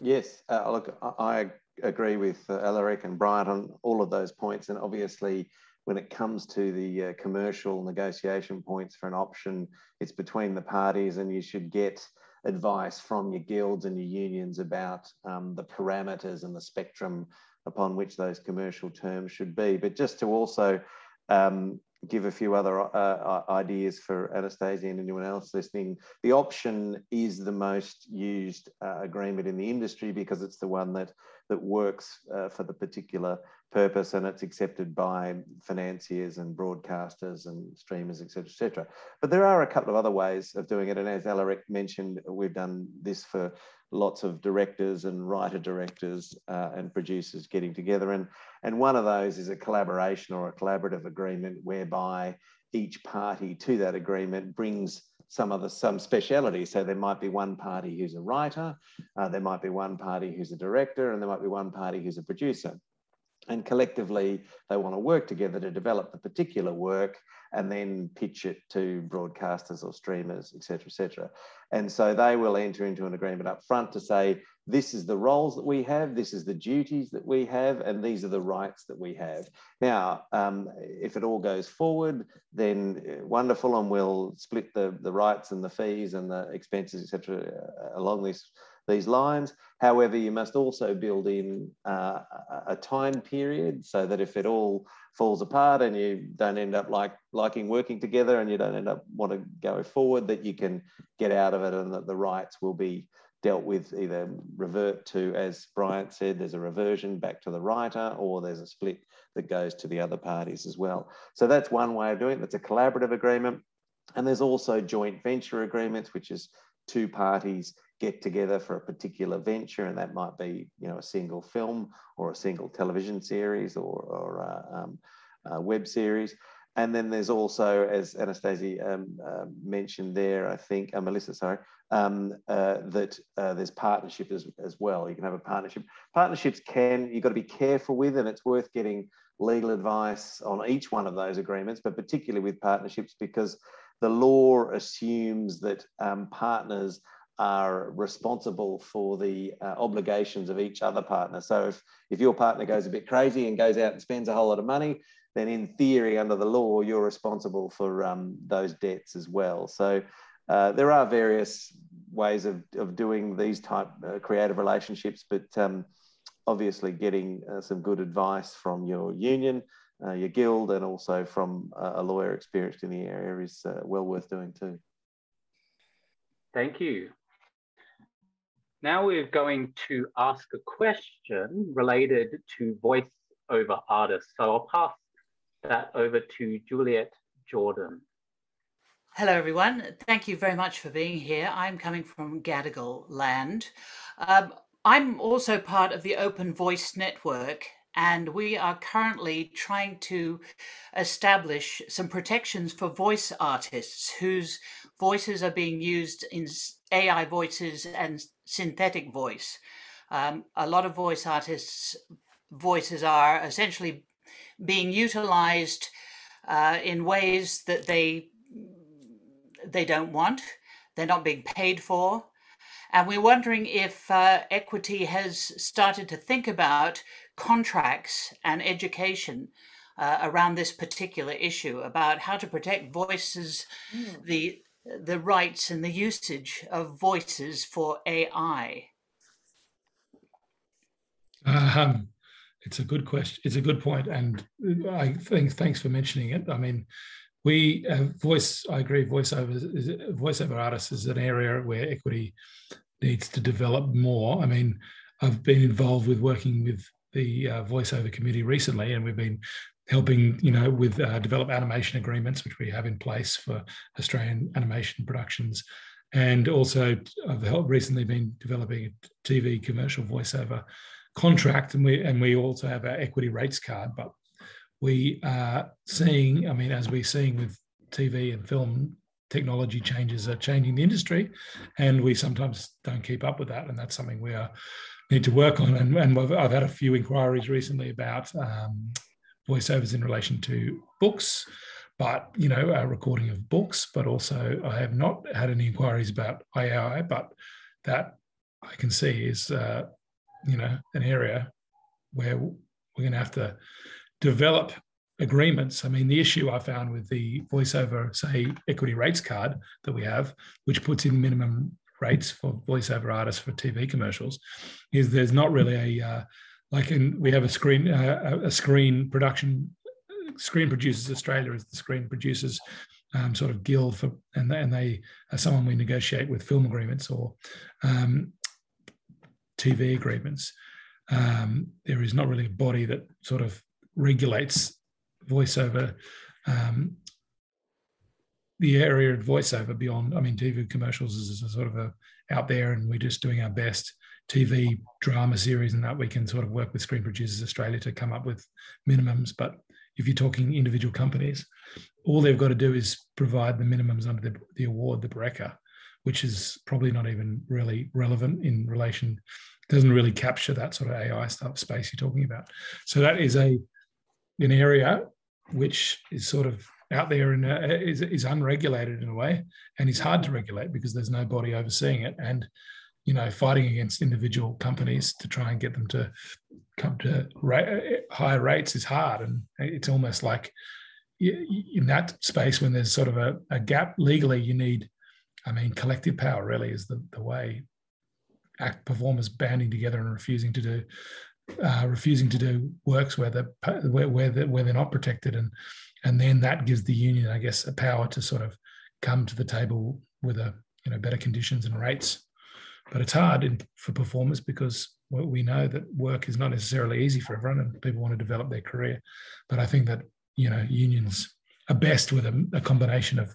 S6: Yes, uh, look, I agree with uh, Alaric and Brian on all of those points, and obviously. When it comes to the uh, commercial negotiation points for an option, it's between the parties, and you should get advice from your guilds and your unions about um, the parameters and the spectrum upon which those commercial terms should be. But just to also um, give a few other uh, uh, ideas for Anastasia and anyone else listening. The option is the most used uh, agreement in the industry because it's the one that that works uh, for the particular purpose and it's accepted by financiers and broadcasters and streamers, etc., etc. But there are a couple of other ways of doing it, and as Alaric mentioned, we've done this for lots of directors and writer directors uh, and producers getting together. And, and one of those is a collaboration or a collaborative agreement whereby each party to that agreement brings some of the some speciality. So there might be one party who's a writer, uh, there might be one party who's a director, and there might be one party who's a producer and collectively they want to work together to develop the particular work and then pitch it to broadcasters or streamers, et cetera, et cetera. And so they will enter into an agreement up front to say, this is the roles that we have, this is the duties that we have, and these are the rights that we have. Now, um, if it all goes forward, then uh, wonderful, and we'll split the, the rights and the fees and the expenses, et cetera, along this these lines. However, you must also build in uh, a time period so that if it all falls apart and you don't end up like liking working together and you don't end up want to go forward, that you can get out of it and that the rights will be dealt with either revert to, as Bryant said, there's a reversion back to the writer or there's a split that goes to the other parties as well. So that's one way of doing it. That's a collaborative agreement. And there's also joint venture agreements, which is two parties get together for a particular venture, and that might be you know a single film or a single television series or, or uh, um, a web series. And then there's also, as Anastasia um, uh, mentioned there, I think, uh, Melissa, sorry, um, uh, that uh, there's partnership as, as well. You can have a partnership. Partnerships can, you've got to be careful with, and it's worth getting legal advice on each one of those agreements, but particularly with partnerships because the law assumes that um, partners are responsible for the uh, obligations of each other partner. So if, if your partner goes a bit crazy and goes out and spends a whole lot of money, then in theory, under the law, you're responsible for um, those debts as well. So uh, there are various ways of, of doing these type uh, creative relationships, but um, obviously getting uh, some good advice from your union, uh, your guild, and also from a lawyer experienced in the area is uh, well worth doing too.
S2: Thank you. Now we're going to ask a question related to voice over artists. So I'll pass that over to Juliet Jordan.
S10: Hello, everyone. Thank you very much for being here. I'm coming from Gadigal land. Um, I'm also part of the Open Voice Network, and we are currently trying to establish some protections for voice artists whose voices are being used in AI voices and synthetic voice. Um, a lot of voice artists' voices are essentially being utilized uh, in ways that they they don't want. They're not being paid for. And we're wondering if uh, Equity has started to think about contracts and education uh, around this particular issue about how to protect voices, mm. the the rights and the usage of voices for AI?
S4: Um, it's a good question. It's a good point, and I think thanks for mentioning it. I mean, we uh, voice. I agree. Voiceover, voiceover artists is an area where equity needs to develop more. I mean, I've been involved with working with the uh, voiceover committee recently, and we've been helping you know with uh, develop animation agreements which we have in place for australian animation productions. And also i've recently been developing a tv commercial voiceover contract and we and we also have our equity rates card. But we are seeing i mean as we're seeing with tv and film technology changes are changing the industry and we sometimes don't keep up with that and that's something we are need to work on and, and I've had a few inquiries recently about um, voiceovers in relation to books, but you know, a recording of books. But also, I have not had any inquiries about AI, but that I can see is, uh, you know, an area where we're going to have to develop agreements. I mean, the issue I found with the voiceover, say, equity rates card that we have, which puts in minimum rates for voiceover artists for TV commercials, is there's not really a uh, like in we have a screen uh, a screen production screen producers Australia is the screen producers um, sort of guild for and they, and they are someone we negotiate with film agreements or um, TV agreements. Um, there is not really a body that sort of regulates voiceover um, the area of voiceover beyond i mean tv commercials is, sort of a out there and we're just doing our best. Tv drama series and that we can sort of work with screen producers australia to come up with minimums. But if you're talking individual companies all they've got to do is provide the minimums under the, the award the BRECA which is probably not even really relevant in relation doesn't really capture that sort of ai stuff space you're talking about. So that is a an area which is sort of out there and uh, is, is unregulated in a way and is hard to regulate because there's no body overseeing it. And you know fighting against individual companies to try and get them to come to higher rates is hard. And it's almost like in that space when there's sort of a, a gap legally you need i mean collective power really is the, the way act performers banding together and refusing to do uh, refusing to do works where they're where, where, they're, where they're not protected. And and then that gives the union i guess a power to sort of come to the table with a you know better conditions and rates. But it's hard in, for performers because we know that work is not necessarily easy for everyone and people want to develop their career. But i think that you know unions are best with a, a combination of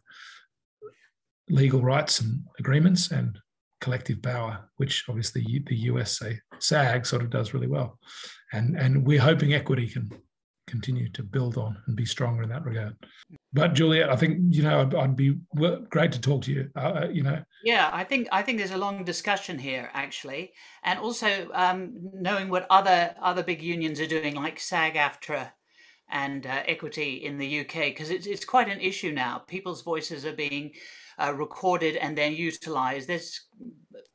S4: legal rights and agreements and collective power, which obviously the US SAG sort of does really well, and and we're hoping equity can continue to build on and be stronger in that regard. But Juliet, I think you know I'd, I'd be great to talk to you. Uh, uh, you know.
S10: Yeah, I think I think there's a long discussion here actually, and also um, knowing what other other big unions are doing, like SAG-AFTRA and uh, Equity in the UK, because it's it's quite an issue now. People's voices are being uh, recorded and then utilized. There's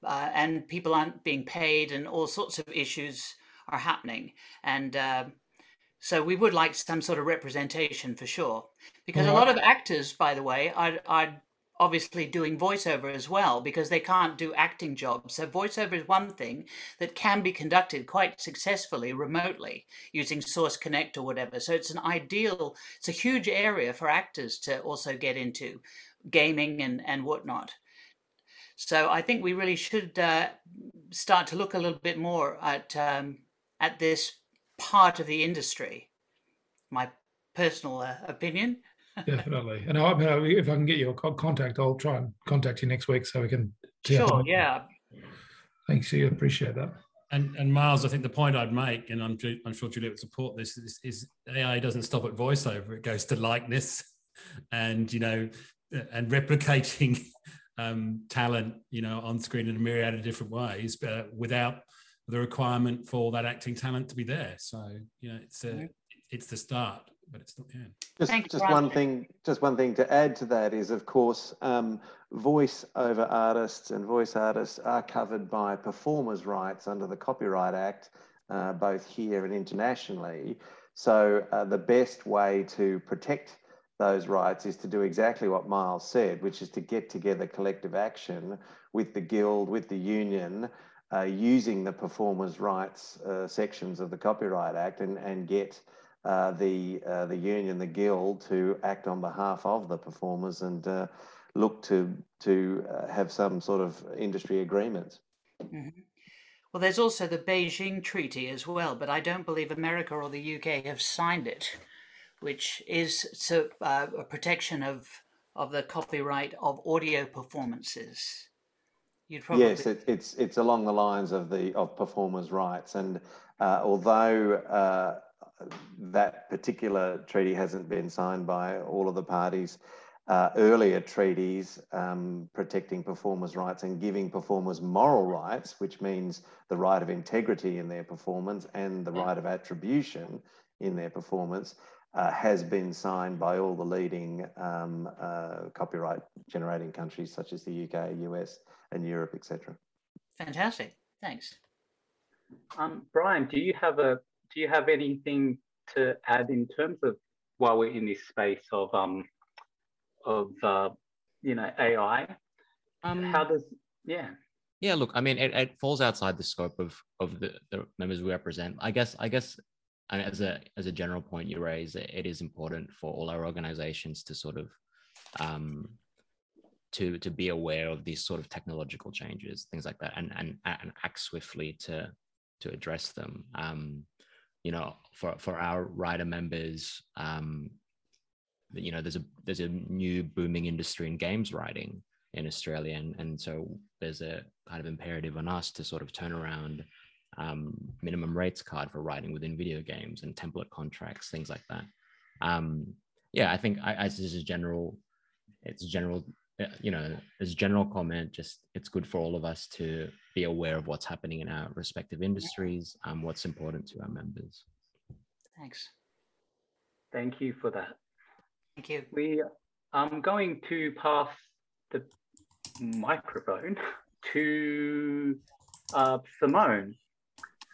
S10: uh, and people aren't being paid, and all sorts of issues are happening. And uh, so we would like some sort of representation for sure, because a lot of actors, by the way, are are obviously doing voiceover as well because they can't do acting jobs. So voiceover is one thing that can be conducted quite successfully remotely using Source Connect or whatever. So it's an ideal, it's a huge area for actors to also get into gaming and, and whatnot. So I think we really should uh, start to look a little bit more at um, at this part of the industry. My personal uh, opinion.
S4: Definitely, and I, I mean, if I can get your contact, I'll try and contact you next week so we can.
S10: Sure. Yeah.
S4: Thanks, you. Appreciate that.
S3: And, and Miles, I think the point I'd make, and I'm, I'm sure Juliet would support this, is, is AI doesn't stop at voiceover; it goes to likeness, and you know and replicating um, talent, you know, on screen in a myriad of different ways, but without the requirement for that acting talent to be there. So, you know, it's a, it's the start, but it's not the end.
S6: Just, Thanks, just one thing, just one thing to add to that is, of course, um, voice over artists and voice artists are covered by performers' rights under the Copyright Act, uh, both here and internationally. So uh, the best way to protect those rights is to do exactly what Miles said, which is to get together collective action with the guild, with the union, uh, using the performers' rights uh, sections of the Copyright Act and, and get uh, the, uh, the union, the guild, to act on behalf of the performers and uh, look to, to uh, have some sort of industry agreements.
S10: Mm-hmm. Well, there's also the Beijing Treaty as well, but I don't believe America or the UK have signed it which is a protection of of the copyright of audio performances.
S6: Probably... Yes, it, it's it's along the lines of the of performers' rights, and uh, although uh, that particular treaty hasn't been signed by all of the parties, uh, earlier treaties um, protecting performers' rights and giving performers moral rights, which means the right of integrity in their performance and the right of attribution, in their performance uh, has been signed by all the leading um, uh, copyright generating countries such as the UK, US, and Europe, etc.
S10: Fantastic. Thanks.
S2: Um, Brian, do you have a do you have anything to add in terms of while we're in this space of um of uh, you know AI? Um, How does yeah
S5: yeah look i mean it, it falls outside the scope of of the, the members we represent i guess i guess and as a as a general point you raise, it is important for all our organizations to sort of um, to to be aware of these sort of technological changes, things like that, and and and act swiftly to to address them. Um, you know, for for our writer members, um, you know, there's a there's a new booming industry in games writing in Australia, and and so there's a kind of imperative on us to sort of turn around um, minimum rates card for writing within video games and template contracts, things like that. Um, yeah, I think I, as this is a general, it's general, uh, you know, as a general comment, just it's good for all of us to be aware of what's happening in our respective industries, um, what's important to our members.
S10: Thanks.
S2: Thank you for that.
S10: Thank you.
S2: We I'm going to pass the microphone to uh, Simone.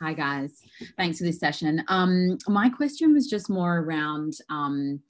S11: Hi, guys. Thanks for this session. Um, my question was just more around um,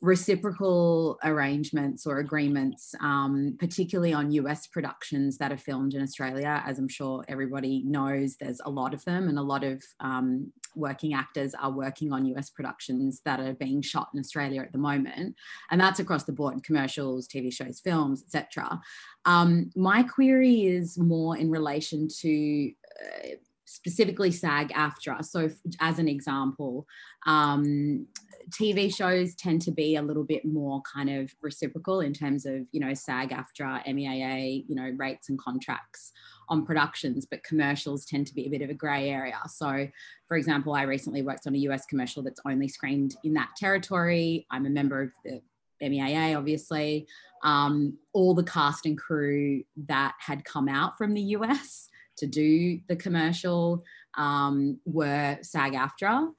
S11: reciprocal arrangements or agreements, um, particularly on US productions that are filmed in Australia. As I'm sure everybody knows, there's a lot of them, and a lot of um, working actors are working on US productions that are being shot in Australia at the moment. And that's across the board in commercials, TV shows, films, etc. Um, my query is more in relation to uh, specifically SAG AFTRA. So, as an example, um, TV shows tend to be a little bit more kind of reciprocal in terms of, you know, SAG AFTRA, MEAA, you know, rates and contracts on productions, but commercials tend to be a bit of a grey area. So, for example, I recently worked on a US commercial that's only screened in that territory. I'm a member of the MEAA, obviously. Um, all the cast and crew that had come out from the US to do the commercial um, were SAG AFTRA.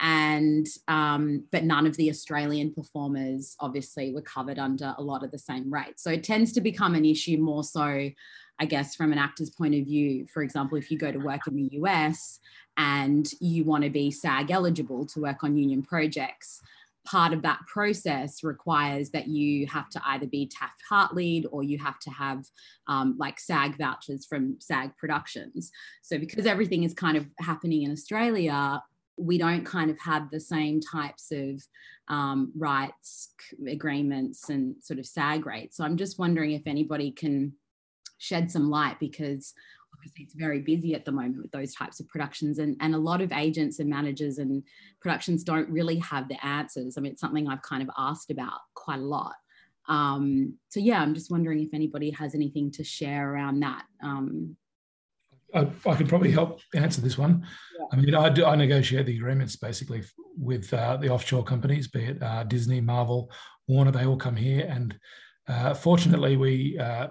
S11: And, um, but none of the Australian performers obviously were covered under a lot of the same rates. So it tends to become an issue more so, I guess, from an actor's point of view. For example, if you go to work in the US and you want to be SAG eligible to work on union projects, part of that process requires that you have to either be Taft Hartley or you have to have um, like SAG vouchers from SAG Productions. So because everything is kind of happening in Australia, we don't kind of have the same types of um, rights agreements and sort of SAG rates. So I'm just wondering if anybody can shed some light because obviously it's very busy at the moment with those types of productions and, and a lot of agents and managers and productions don't really have the answers i mean it's something i've kind of asked about quite a lot um, so yeah i'm just wondering if anybody has anything to share around that um,
S4: I, I, could probably help answer this one. Yeah. I mean, I, do, I negotiate the agreements basically with uh, the offshore companies, be it uh, Disney, Marvel, Warner. They all come here, and uh, fortunately, we uh,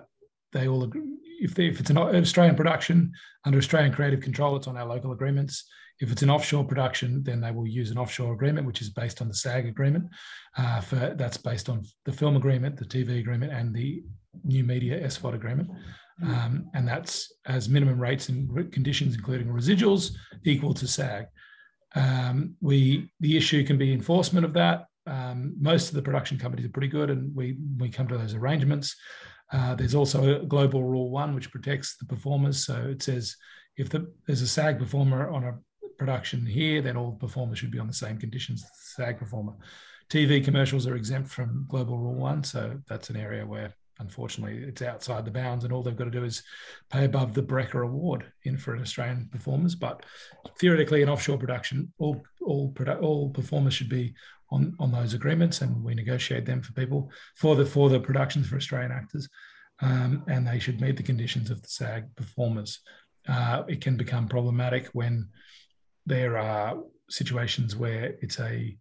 S4: they all agree, if, they, if it's an Australian production under Australian creative control, it's on our local agreements. If it's an offshore production, then they will use an offshore agreement, which is based on the SAG agreement. Uh, for that's based on the film agreement, the TV agreement, and the new media SVOD agreement. Um, and that's as minimum rates and conditions, including residuals, equal to SAG. Um, we the issue can be enforcement of that. Um, most of the production companies are pretty good, and we we come to those arrangements. Uh, there's also a global rule one, which protects the performers. So it says if the, there's a SAG performer on a production here, then all performers should be on the same conditions as the SAG performer. TV commercials are exempt from global rule one. So that's an area where unfortunately it's outside the bounds and all they've got to do is pay above the BRECA award in for an Australian performers. But theoretically, in offshore production, all all, produ- all performers should be on, on those agreements, and we negotiate them for people for the for the productions for Australian actors, um, and they should meet the conditions of the SAG performers. Uh, it can become problematic when there are situations where it's a,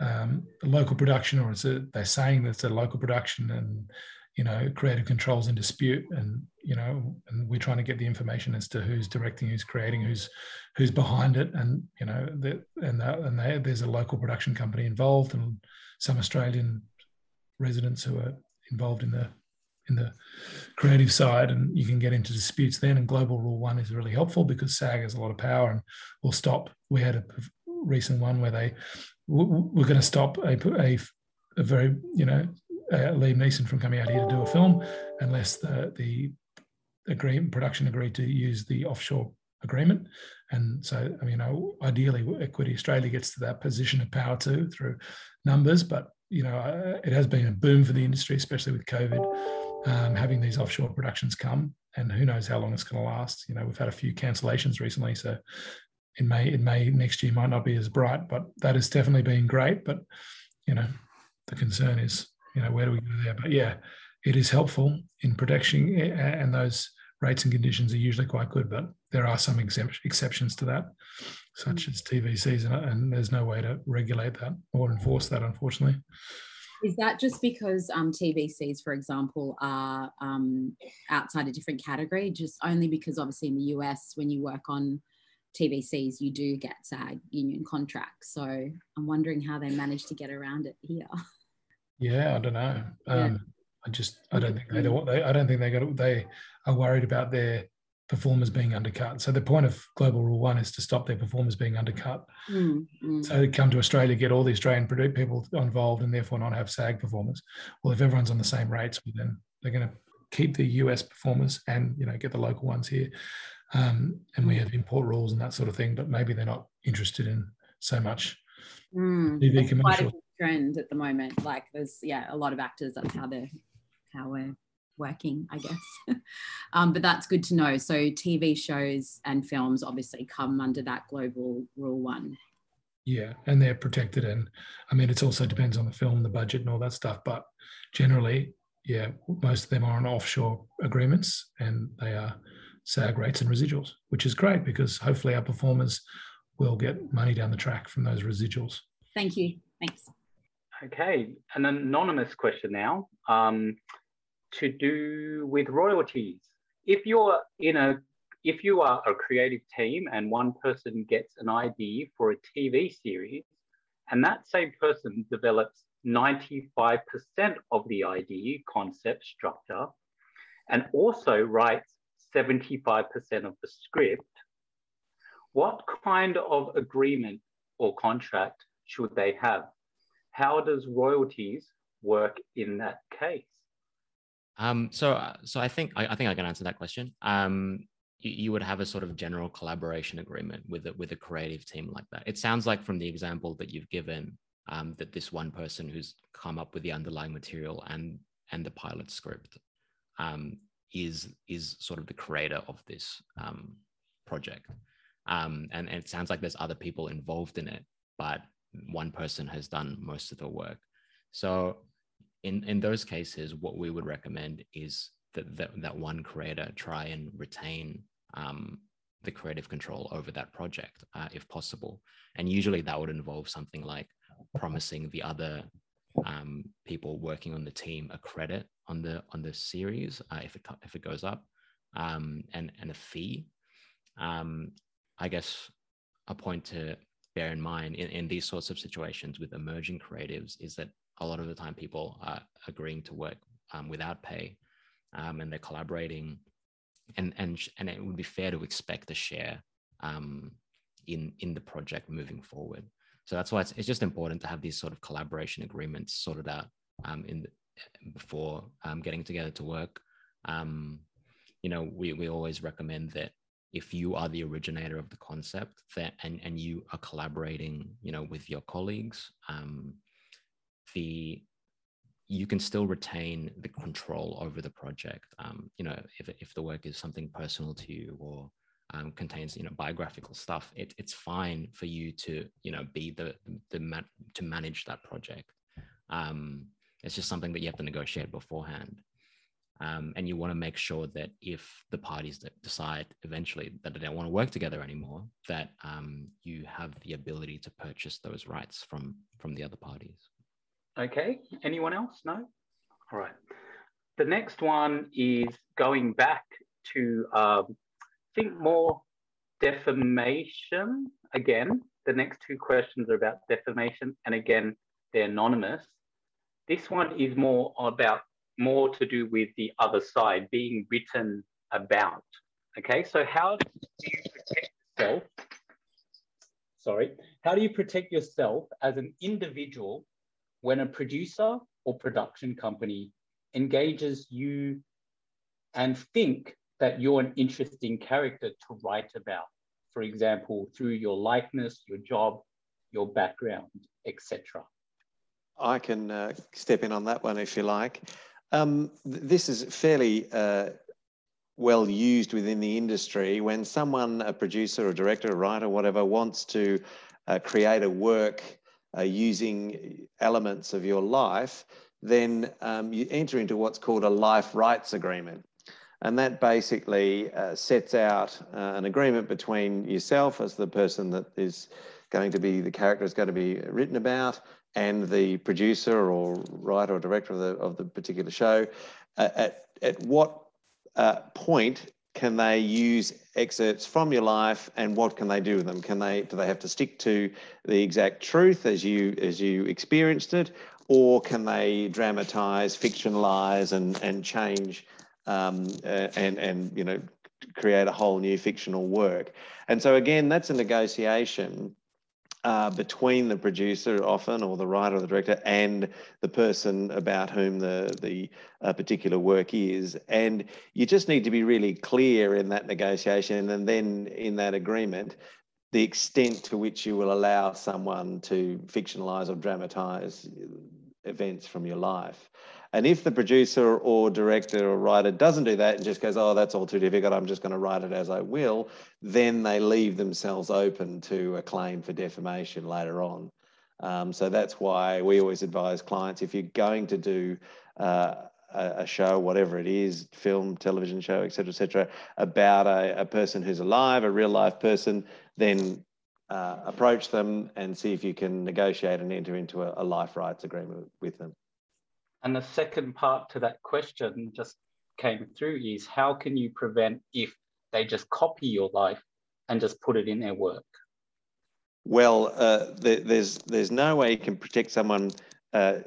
S4: um, a local production, or it's they're saying that it's a local production, and you know, creative controls in dispute, and you know, and we're trying to get the information as to who's directing, who's creating, who's who's behind it, and you know, that and that, and they, there's a local production company involved, and some Australian residents who are involved in the in the creative side. And you can get into disputes then. And global rule one is really helpful because sag has a lot of power and will stop. We had a recent one where they we're going to stop a, a, a very you know uh, Liam Neeson from coming out here to do a film unless the the agreement production agreed to use the offshore agreement and so I mean ideally equity Australia gets to that position of power too through numbers but you know uh, it has been a boom for the industry especially with COVID um, having these offshore productions come, and who knows how long it's going to last. You know, we've had a few cancellations recently, so in May, in May next year might not be as bright, but that has definitely been great. But you know, the concern is, you know, where do we go there? But yeah, it is helpful in protection, and those rates and conditions are usually quite good. But there are some exceptions to that, such as TVCs, and there's no way to regulate that or enforce that, unfortunately.
S11: Is that just because um, TVCs, for example, are um, outside a different category? Just only because obviously in the US, when you work on TVCs, you do get SAG union contracts. So I'm wondering how they managed to get around it here.
S4: Yeah, I don't know. Um, yeah. I just I don't think they do. They, I don't think they got they are worried about their performers being undercut. So the point of Global Rule One is to stop their performers being undercut. Mm, mm. So they come to Australia, get all the Australian people involved, and therefore not have SAG performers. Well, if everyone's on the same rates, then they're going to keep the US performers and you know get the local ones here. Um, and we have import rules and that sort of thing, but maybe they're not interested in so much
S11: mm, TV commercial. Trend at the moment. Like there's yeah, a lot of actors. That's how they're how we're working, I guess. um, but that's good to know. So TV shows and films obviously come under that global rule one.
S4: Yeah, and they're protected. And I mean, it also depends on the film, the budget, and all that stuff. But generally, yeah, most of them are on offshore agreements and they are SAG rates and residuals, which is great because hopefully our performers will get money down the track from those residuals.
S11: Thank you. Thanks.
S2: Okay, an anonymous question now. Um, to do with royalties. If you're in a if you are a creative team and one person gets an idea for a TV series, and that same person develops 95% of the idea, concept, structure, and also writes 75% of the script, what kind of agreement or contract should they have? How does royalties work in that case?
S5: Um, so, uh, so I think I, I, think I can answer that question. Um, you, would have a sort of general collaboration agreement with a, with a creative team like that. It sounds like from the example that you've given um, that this one person who's come up with the underlying material and and the pilot script um, is is sort of the creator of this um, project. Um, and, and it sounds like there's other people involved in it, but one person has done most of the work. So in in those cases, what we would recommend is that that, that one creator try and retain um, the creative control over that project uh, if possible. And usually that would involve something like promising the other um, people working on the team a credit on the on the series uh, if it if it goes up, um, and and a fee. Um, I guess a point to bear in mind in, in these sorts of situations with emerging creatives is that a lot of the time people are agreeing to work um, without pay um, and they're collaborating. And and and it would be fair to expect a share um, in in the project moving forward. So that's why it's, it's just important to have these sort of collaboration agreements sorted out um, in the, before um, getting together to work. Um, you know we, we always recommend that if you are the originator of the concept that and, and you are collaborating you know with your colleagues um, the you can still retain the control over the project. Um, you know, if, if the work is something personal to you or um, contains you know biographical stuff, it, it's fine for you to you know be the the man, to manage that project. Um, it's just something that you have to negotiate beforehand. Um, and you want to make sure that if the parties that decide eventually that they don't want to work together anymore, that um, you have the ability to purchase those rights from from the other parties.
S2: Okay, anyone else? No? All right. the next one is going back to, um, think more defamation. Again, the next two questions are about defamation, and again, they're anonymous. This one is more about more to do with the other side being written about. Okay, so how do you protect yourself? Sorry, how do you protect yourself as an individual when a producer or production company engages you and think that you're an interesting character to write about? For example, through your likeness, your job, your background, etc.
S6: I can uh, step in on that one if you like. Um, this is fairly uh, well used within the industry. When someone, a producer, a director, a writer, whatever, wants to uh, create a work uh, using elements of your life, then um, you enter into what's called a life rights agreement. And that basically uh, sets out uh, an agreement between yourself as the person that is going to be, the character is going to be written about, and the producer or writer or director of the, of the particular show. Uh, at, at what uh, point can they use excerpts from your life and what can they do with them can they do they have to stick to the exact truth as you as you experienced it or can they dramatize fictionalize and and change um, uh, and and you know create a whole new fictional work and so again that's a negotiation uh, between the producer often or the writer or the director and the person about whom the, the uh, particular work is. And you just need to be really clear in that negotiation and then in that agreement the extent to which you will allow someone to fictionalize or dramatize events from your life. And if the producer or director or writer doesn't do that and just goes, oh, that's all too difficult, I'm just going to write it as I will, then they leave themselves open to a claim for defamation later on. Um, so that's why we always advise clients if you're going to do uh, a, show, whatever it is, film, television show, etc., etc., about a, a, person who's alive, a real life person, then uh, approach them and see if you can negotiate and enter into a, a life rights agreement with them.
S2: And the second part to that question just came through is how can you prevent if they just copy your life and just put it in their work?
S6: Well, uh, there's there's no way you can protect someone uh,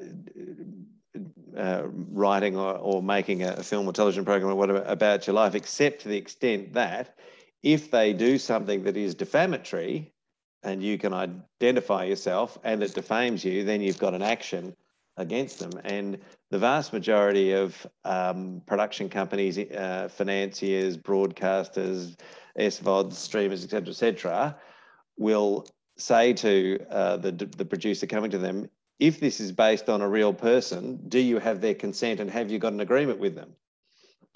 S6: uh, writing or, or making a film or television program or whatever about your life, except to the extent that if they do something that is defamatory and you can identify yourself and it defames you, then you've got an action against them. And the vast majority of um, production companies, uh, financiers, broadcasters, SVODs, streamers, etc., etc., will say to uh, the, the producer coming to them, if this is based on a real person, do you have their consent and have you got an agreement with them?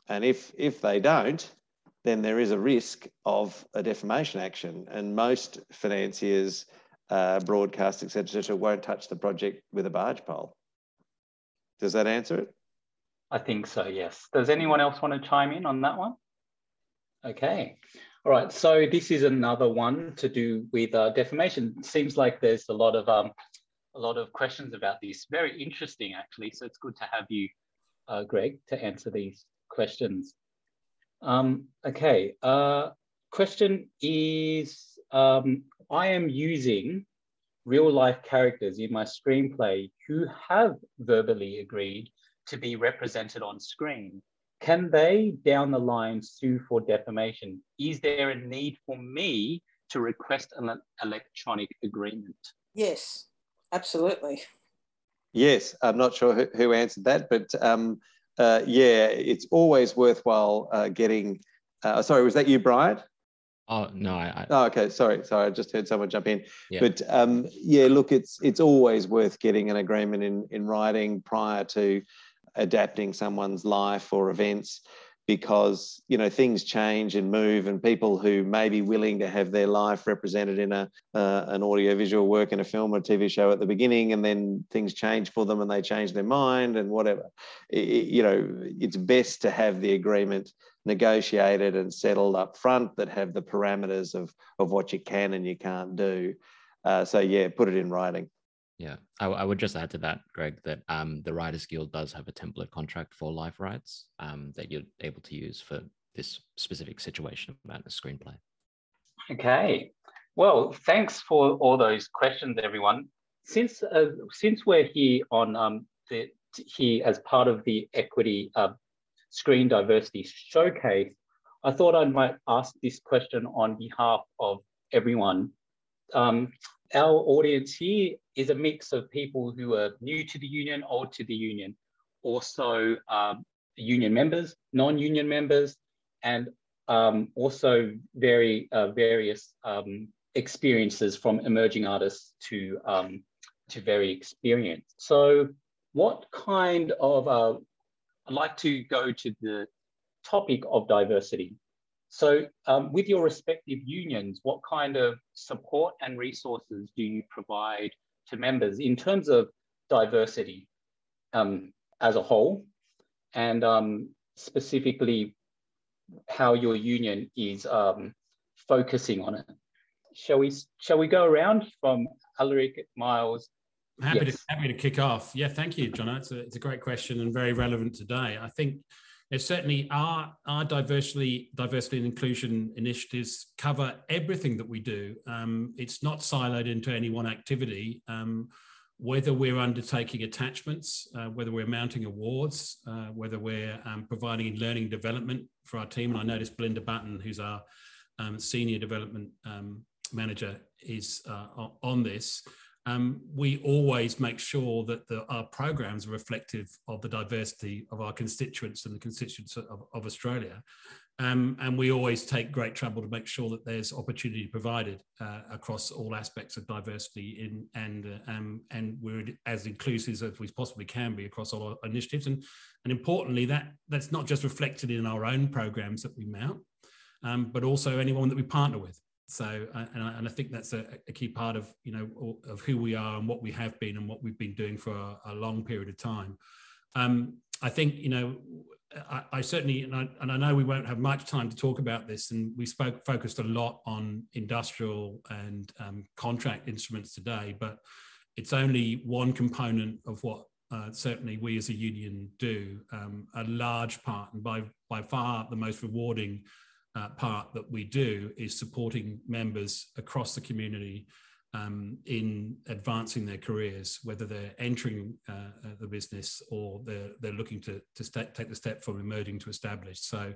S6: And if, if they don't, then there is a risk of a defamation action. And most financiers, uh, broadcast, etc., won't touch the project with a barge pole. Does that answer it?
S2: I think so, yes. Does anyone else want to chime in on that one? Okay. All right, so this is another one to do with uh, defamation. Seems like there's a lot of um, a lot of questions about this. Very interesting, actually. So it's good to have you, uh, Greg, to answer these questions. Um, okay, uh, question is, um, I am using real life characters in my screenplay who have verbally agreed to be represented on screen. Can they down the line sue for defamation? Is there a need for me to request an electronic agreement?
S12: Yes, absolutely.
S6: Yes, I'm not sure who, who answered that, but um, uh, yeah, it's always worthwhile uh, getting. Uh, sorry, was that you, Brian?
S5: Oh no, I, I,
S6: Oh, okay. Sorry, sorry. I just heard someone jump in. Yeah. But um, yeah, look, it's it's always worth getting an agreement in in writing prior to adapting someone's life or events, because you know things change and move, and people who may be willing to have their life represented in a uh, an audiovisual work in a film or TV show at the beginning, and then things change for them and they change their mind and whatever. It, you know, it's best to have the agreement negotiated and settled up front that have the parameters of, of what you can and you can't do. Uh, so yeah, put it in writing.
S5: Yeah, I, I, would just add to that, Greg, that um, the Writers Guild does have a template contract for life rights um, that you're able to use for this specific situation about a screenplay.
S2: Okay, well, thanks for all those questions, everyone. Since uh, since we're here on um, the here as part of the Equity uh, Screen Diversity Showcase, I thought I might ask this question on behalf of everyone. Um, our audience here is a mix of people who are new to the union, old to the union, also um, union members, non-union members, and um, also very uh, various um, experiences from emerging artists to um, to very experienced. So, what kind of uh, I'd like to go to the topic of diversity. So, um, with your respective unions, what kind of support and resources do you provide to members in terms of diversity um, as a whole, and um, specifically how your union is um, focusing on it? Shall we? Shall we go around from Alaric, Miles?
S3: Happy yes. to happy to kick off. Yeah, thank you, John. It's a, it's a great question and very relevant today. I think certainly our, our diversity, diversity and inclusion initiatives cover everything that we do. Um, it's not siloed into any one activity. Um, whether we're undertaking attachments, uh, whether we're mounting awards, uh, whether we're um, providing learning development for our team. And I noticed Belinda Button, who's our um, senior development um, manager, is uh, on this um, we always make sure that the, our programs are reflective of the diversity of our constituents and the constituents of, of Australia. Um, and we always take great trouble to make sure that there's opportunity provided uh, across all aspects of diversity in, and uh, um, and we're as inclusive as we possibly can be across all our initiatives. And, and importantly, that that's not just reflected in our own programs that we mount, um, but also anyone that we partner with. So, uh, and I, and I think that's a, a, key part of you know of who we are and what we have been and what we've been doing for a, a long period of time. Um, I think you know I, I certainly and I, and I, know we won't have much time to talk about this, and we spoke focused a lot on industrial and um, contract instruments today, but it's only one component of what uh, certainly we as a union do. Um, a large part, and by by far the most rewarding uh, part that we do is supporting members across the community um, in advancing their careers, whether they're entering uh, uh the business or they're, they're looking to, to st- take the step from emerging to established. So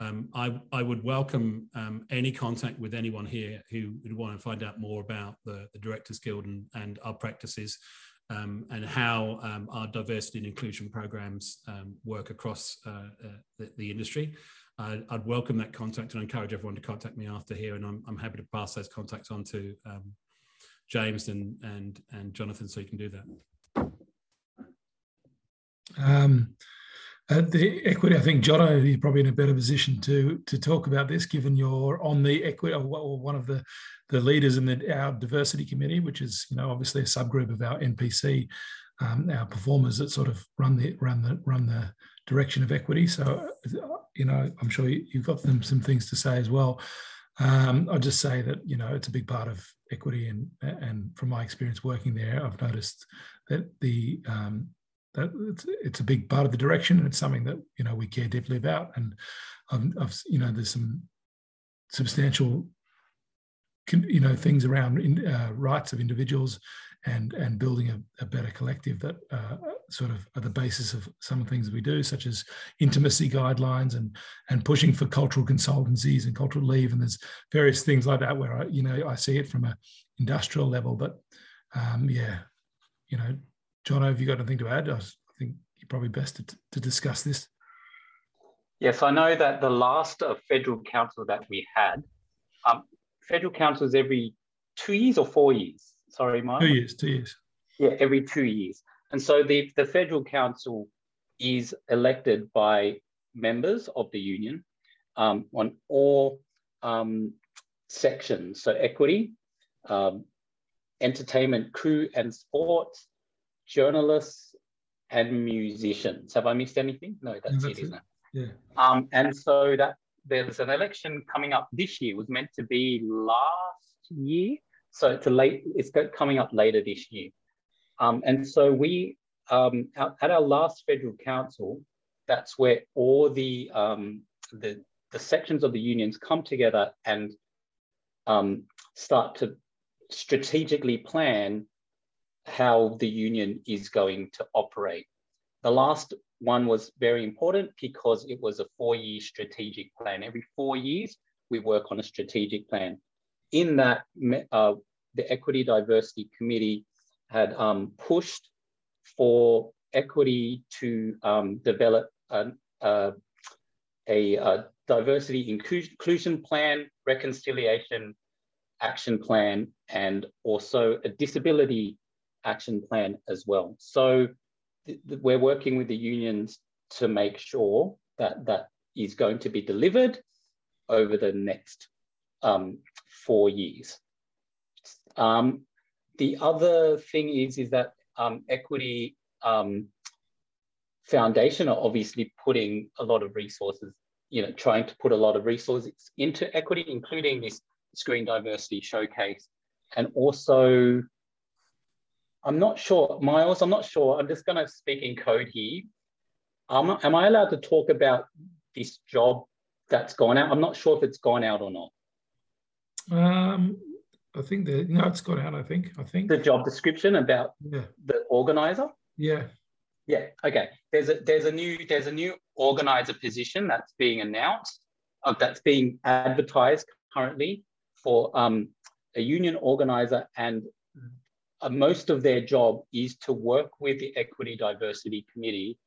S3: um, I, I, would welcome um, any contact with anyone here who would want to find out more about the, the Directors Guild and, and our practices um, and how um, our diversity and inclusion programs um, work across uh, uh, the, the, industry. I'd, I'd, welcome that contact and encourage everyone to contact me after here, and I'm, I'm happy to pass those contacts on to um, James and and and Jonathan, so you can do that.
S4: Um, the equity, I think, Jono, you're probably in a better position to to talk about this, given you're on the equity, or one of the the leaders in the, our diversity committee, which is you know obviously a subgroup of our NPC, um, our performers that sort of run the run the run the direction of equity. So you know, I'm sure you've got them some things to say as well. Um, I'll just say that you know it's a big part of equity, and and from my experience working there, I've noticed that the um, that it's, it's a big part of the direction, and it's something that you know we care deeply about. And I've, I've you know there's some substantial you know things around in, uh, rights of individuals and and building a, a better collective that uh, sort of are the basis of some of the things we do, such as intimacy guidelines and and pushing for cultural consultancies and cultural leave. And there's various things like that where I, you know, I see it from a industrial level. But um, yeah, you know, John, have you got anything to add? I think you're probably best to, to discuss this.
S2: Yes, I know that the last uh, federal council that we had, um, federal councils every two years or four years. Sorry, Mike.
S4: Two years. Two years.
S2: Yeah, every two years. And so the, the federal council is elected by members of the union um, on all um, sections. So equity, um, entertainment, crew and sports, journalists, and musicians. Have I missed anything? No, that's, that's it, isn't it?
S4: Yeah.
S2: Um, and so that there's an election coming up this year. It was meant to be last year. So it's a late, it's coming up later this year. Um, and so we, um, at our last federal council, that's where all the, um, the, the sections of the unions come together and um, start to strategically plan how the union is going to operate. The last one was very important because it was a four-year strategic plan. Every four years, we work on a strategic plan. In that, uh, the Equity Diversity Committee had um, pushed for equity to um, develop an, uh, a, a, diversity inclusion plan, reconciliation action plan, and also a disability action plan as well. So we're working with the unions to make sure that that is going to be delivered over the next um, four years. Um, the other thing is, is that um, Equity um, Foundation are obviously putting a lot of resources, you know, trying to put a lot of resources into equity, including this Screen Diversity Showcase. And also, I'm not sure, Miles, I'm not sure, I'm just gonna speak in code here. Um, am I allowed to talk about this job that's gone out? I'm not sure if it's gone out or not.
S4: Um, I think the no, it's gone out. I think. I think
S2: the job description about
S4: yeah.
S2: the organizer.
S4: Yeah.
S2: Yeah. Okay. There's a there's a new there's a new organizer position that's being announced. Uh, that's being advertised currently for um, a union organizer, and most of their job is to work with the Equity Diversity Committee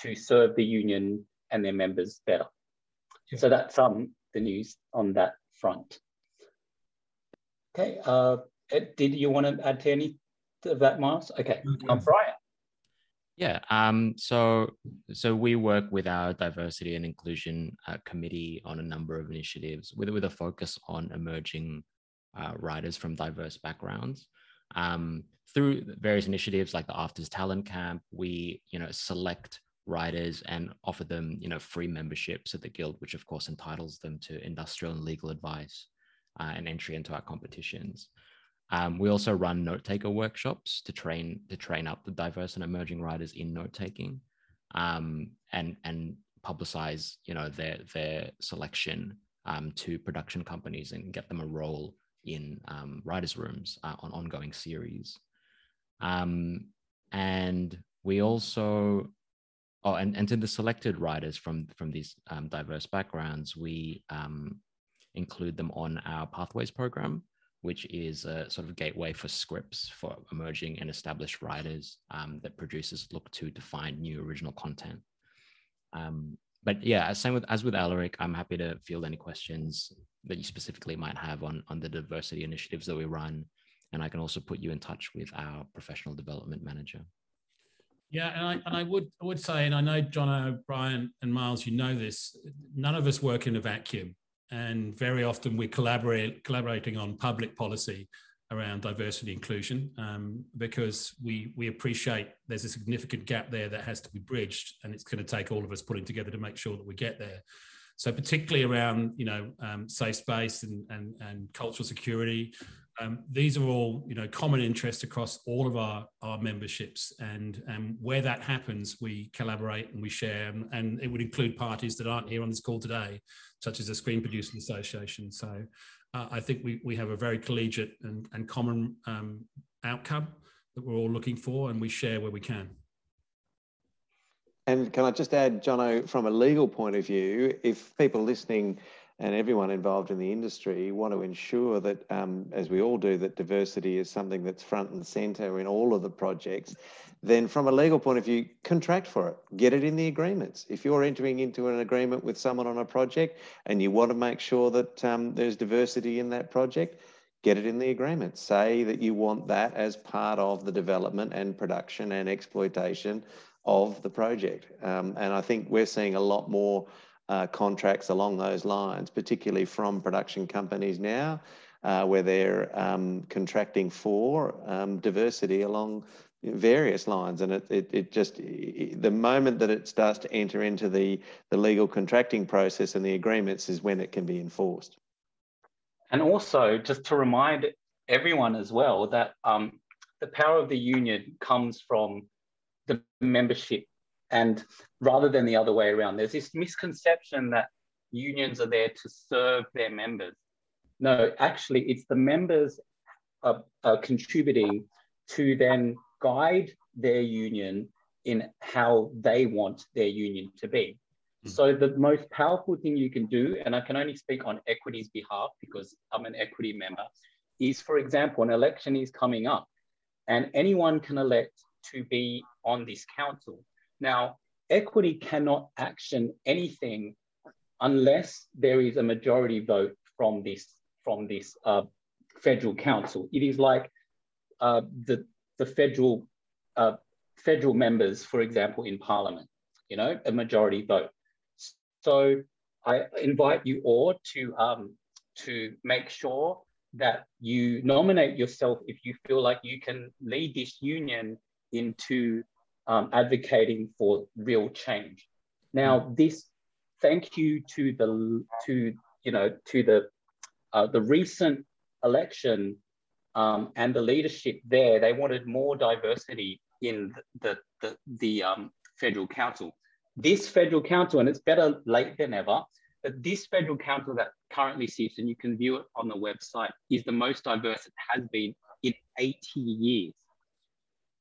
S2: to serve the union and their members better. Yeah. So that's um, the news on that front. Okay, uh, Ed, did you want to add to any of that, Miles? Okay, mm-hmm. um, Brian.
S5: Yeah, um, so so we work with our diversity and inclusion uh, committee on a number of initiatives with with a focus on emerging uh, writers from diverse backgrounds. Um, through various initiatives like the Afters Talent Camp, we you know select writers and offer them you know free memberships at the guild, which of course entitles them to industrial and legal advice uh, and entry into our competitions. Um, we also run note taker workshops to train to train up the diverse and emerging writers in note taking, um, and and publicize you know their their selection um, to production companies and get them a role in um, writers' rooms uh, on ongoing series. Um, and we also, oh, and, and to the selected writers from from these um, diverse backgrounds, we um, include them on our Pathways program, which is a sort of gateway for scripts for emerging and established writers um, that producers look to to find new original content. Um, but yeah, same with as with Alaric, I'm happy to field any questions that you specifically might have on on the diversity initiatives that we run, and I can also put you in touch with our professional development manager.
S3: Yeah, and I and I would I would say, and I know John O'Brien and Miles, you know this. None of us work in a vacuum, and very often we're collaborate, collaborating on public policy around diversity inclusion um, because we we appreciate there's a significant gap there that has to be bridged, and it's going to take all of us putting together to make sure that we get there. So particularly around you know um, safe space and, and and cultural security, um, these are all you know common interests across all of our our memberships, and and where that happens, we collaborate and we share, and, and it would include parties that aren't here on this call today, such as the Screen Producers Association. So uh, I think we, we have a very collegiate and, and common um, outcome that we're all looking for and we share where we can.
S6: And can I just add, Jono, from a legal point of view, if people listening and everyone involved in the industry want to ensure that, um, as we all do, that diversity is something that's front and centre in all of the projects, then from a legal point of view, contract for it, get it in the agreements. If you're entering into an agreement with someone on a project and you want to make sure that um, there's diversity in that project, get it in the agreement. Say that you want that as part of the development and production and exploitation of the project. Um, and I think we're seeing a lot more uh, contracts along those lines, particularly from production companies now, uh, where they're um, contracting for um, diversity along various lines and it, it, it just the moment that it starts to enter into the the legal contracting process and the agreements is when it can be enforced
S2: and also just to remind everyone as well that um, the power of the union comes from the membership and rather than the other way around. There's this misconception that unions are there to serve their members. No, actually, it's the members are, are contributing to then guide their union in how they want their union to be. Mm. So the most powerful thing you can do, and I can only speak on equity's behalf because I'm an equity member, is for example, an election is coming up and anyone can elect to be on this council. Now, equity cannot action anything unless there is a majority vote from this from this uh, federal council. It is like uh, the the federal uh, federal members, for example, in Parliament. You know, a majority vote. So I invite you all to um, to make sure that you nominate yourself if you feel like you can lead this union into um, advocating for real change. Now, mm. this thank you to the to you know to the uh, the recent election um, and the leadership there. They wanted more diversity in the the, the um, federal council. This federal council, and it's better late than ever. But this federal council that currently sits, and you can view it on the website, is the most diverse it has been in 80 years.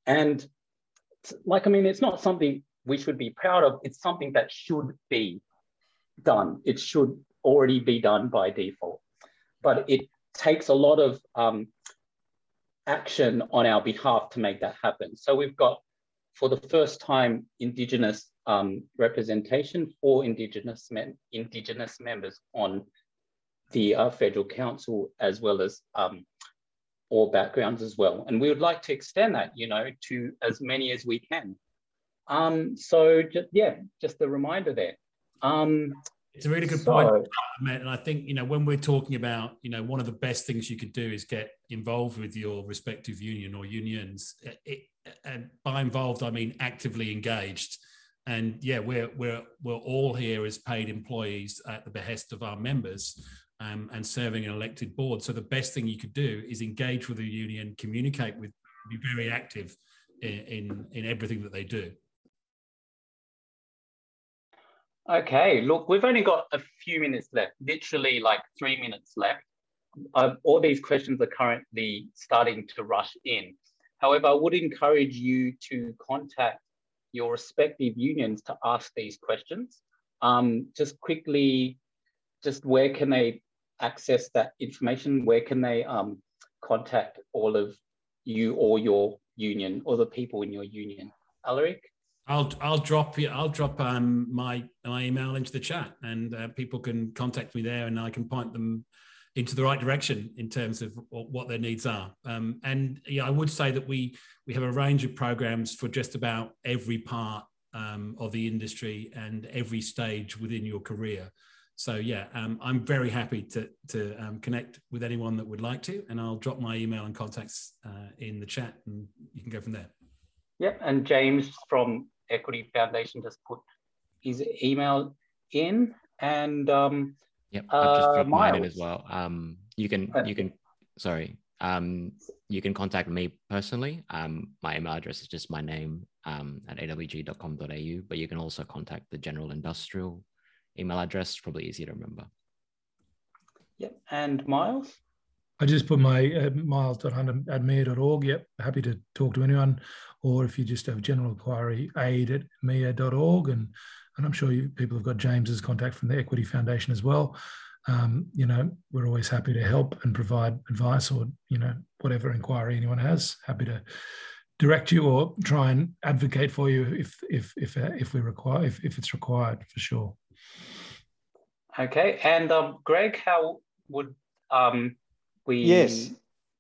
S2: And like, I mean, it's not something we should be proud of. It's something that should be done. It should already be done by default. But it takes a lot of um, action on our behalf to make that happen. So we've got, for the first time, Indigenous um, representation for Indigenous men, Indigenous members on the uh, federal council, as well as um, all backgrounds as well. And we would like to extend that, you know, to as many as we can. Um, so just, yeah, just a reminder there. Um,
S3: it's a really good so, point, and I think you know when we're talking about you know one of the best things you could do is get involved with your respective union or unions. It, and by involved, I mean actively engaged. And yeah, we're we're we're all here as paid employees at the behest of our members, um, and serving an elected board. So the best thing you could do is engage with the union, communicate with, be very active in, in, in everything that they do.
S2: Okay, look, we've only got a few minutes left, literally like three minutes left. Uh, all these questions are currently starting to rush in. However, I would encourage you to contact your respective unions to ask these questions. Um, just quickly, just where can they access that information? Where can they um, contact all of you or your union or the people in your union? Alaric?
S3: I'll I'll drop you I'll drop um, my my email into the chat and uh, people can contact me there and I can point them into the right direction in terms of what their needs are. Um, and yeah, I would say that we we have a range of programs for just about every part um, of the industry and every stage within your career. So yeah, um, I'm very happy to to um, connect with anyone that would like to, and I'll drop my email and contacts uh, in the chat, and you can go from there.
S2: Yep, and James from Equity Foundation just put his email in, and um,
S5: yep, I've just uh, dropped mine in as well. Um, you can you can sorry, um, you can contact me personally. Um, my email address is just my name um, at awg.com.au, but you can also contact the General Industrial email address, probably easy to remember.
S2: Yep. And Miles?
S4: I just put my uh, miles.hunt@mea.org. Yep. Happy to talk to anyone. Or if you just have general inquiry, aid at mea.org. And, and I'm sure you, people have got James's contact from the Equity Foundation as well. Um, you know, we're always happy to help and provide advice or, you know, whatever inquiry anyone has. Happy to direct you or try and advocate for you if if if uh, if we require if, if it's required for sure.
S2: Okay, and um, Greg, how would um, we?
S6: Yes.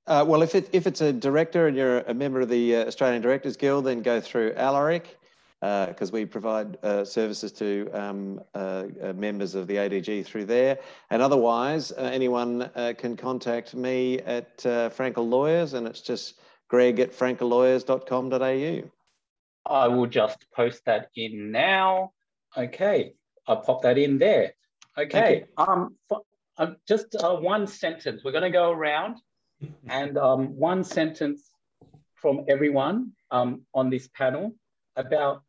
S6: Uh, well, if it if it's a director and you're a member of the uh, Australian Directors Guild, then go through Alaric because uh, we provide uh, services to um, uh, members of the ADG through there. And otherwise, anyone can contact me at Frankel Lawyers, and it's just greg at frankellawyers.com.au.
S2: I will just post that in now. Okay, I'll pop that in there. Okay. Um, uh, just uh, one sentence. We're going to go around, and um, one sentence from everyone um, on this panel about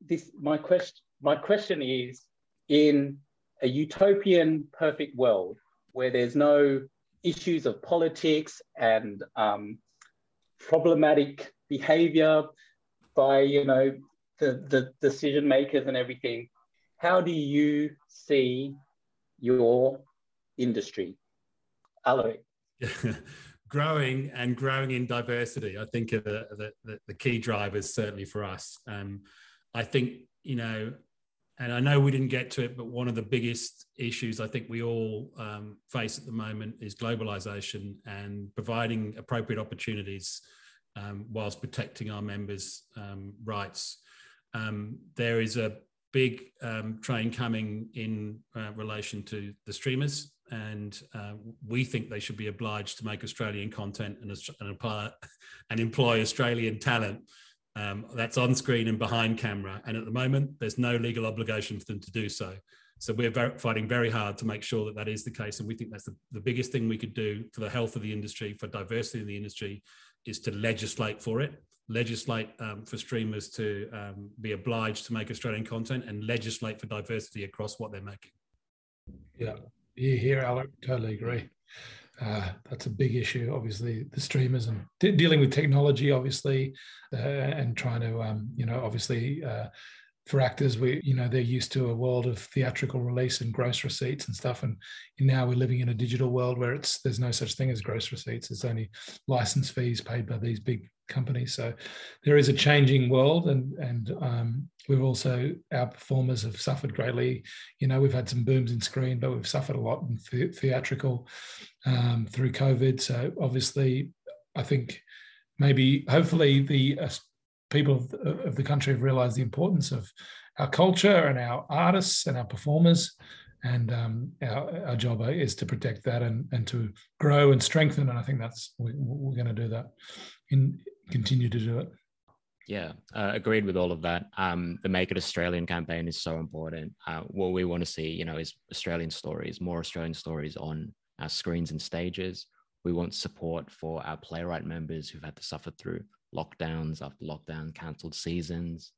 S2: this. My question, my question is: in a utopian, perfect world where there's no issues of politics and um, problematic behavior by you know the, the decision makers and everything how do you see your industry Alaric?
S3: growing and growing in diversity i think are the, the, the key drivers certainly for us um, i think you know and I know we didn't get to it, but one of the biggest issues I think we all um, face at the moment is globalization and providing appropriate opportunities um, whilst protecting our members' um, rights. Um, there is a big um, train coming in uh, relation to the streamers, and uh, we think they should be obliged to make Australian content and, and, apply, and employ Australian talent um, that's on screen and behind camera. And at the moment, there's no legal obligation for them to do so. So we're very, fighting very hard to make sure that that is the case. And we think that's the, the biggest thing we could do for the health of the industry, for diversity in the industry, is to legislate for it, legislate um, for streamers to um, be obliged to make Australian content and legislate for diversity across what they're making.
S4: Yeah, you hear, Alaric, totally agree. Uh, that's a big issue, obviously, the streamers and de- dealing with technology, obviously, uh, and trying to, um, you know, obviously, uh, for actors, we, you know, they're used to a world of theatrical release and gross receipts and stuff, and now we're living in a digital world where it's there's no such thing as gross receipts. It's only license fees paid by these big companies. So there is a changing world, and and um, we've also our performers have suffered greatly. You know, we've had some booms in screen, but we've suffered a lot in the- theatrical um, through COVID. So obviously, I think maybe hopefully the uh, people of the, of the country have realised the importance of our culture and our artists and our performers. And um, our, our job is to protect that and, and to grow and strengthen. And I think that's we, we're going to do that and continue to do it.
S5: Yeah, uh, agreed with all of that. Um, the Make It Australian campaign is so important. Uh, what we want to see, you know, is Australian stories, more Australian stories on our screens and stages. We want support for our playwright members who've had to suffer through lockdowns after lockdown, cancelled seasons.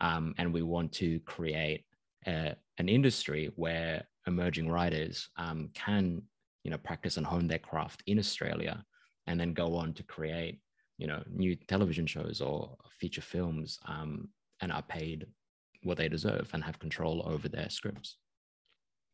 S5: Um, and we want to create a, an industry where emerging writers um, can, you know, practice and hone their craft in Australia and then go on to create, you know, new television shows or feature films um, and are paid what they deserve and have control over their scripts.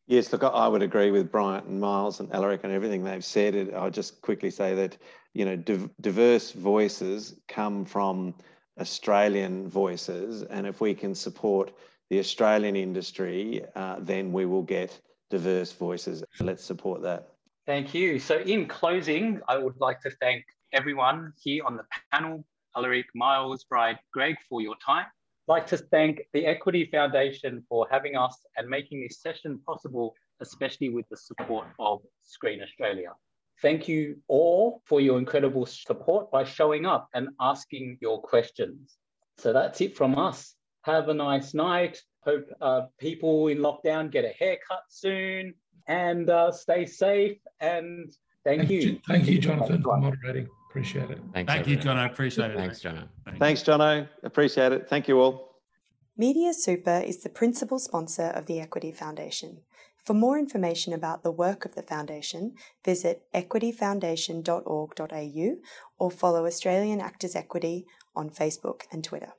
S6: Yes, look, I would agree with Bryant and Miles and Alaric and everything they've said. I'll just quickly say that, you know, diverse voices come from Australian voices. And if we can support the Australian industry, uh, then we will get diverse voices. Let's support that.
S2: Thank you. So, in closing, I would like to thank everyone here on the panel Alaric, Miles, Bryant, Greg, for your time like to thank the Equity Foundation for having us and making this session possible, especially with the support of Screen Australia. Thank you all for your incredible support by showing up and asking your questions. So that's it from us. Have a nice night. Hope uh, people in lockdown get a haircut soon and uh, stay safe. And thank,
S4: thank
S2: you.
S4: you. Thank you, Jonathan, for moderating. Appreciate it.
S3: Thanks, Thank you, John. I appreciate it.
S5: Thanks, John.
S6: Thanks, Jono. Appreciate it. Thank you all.
S1: Media Super is the principal sponsor of the Equity Foundation. For more information about the work of the Foundation, visit equityfoundation.org.au or follow Australian Actors Equity on Facebook and Twitter.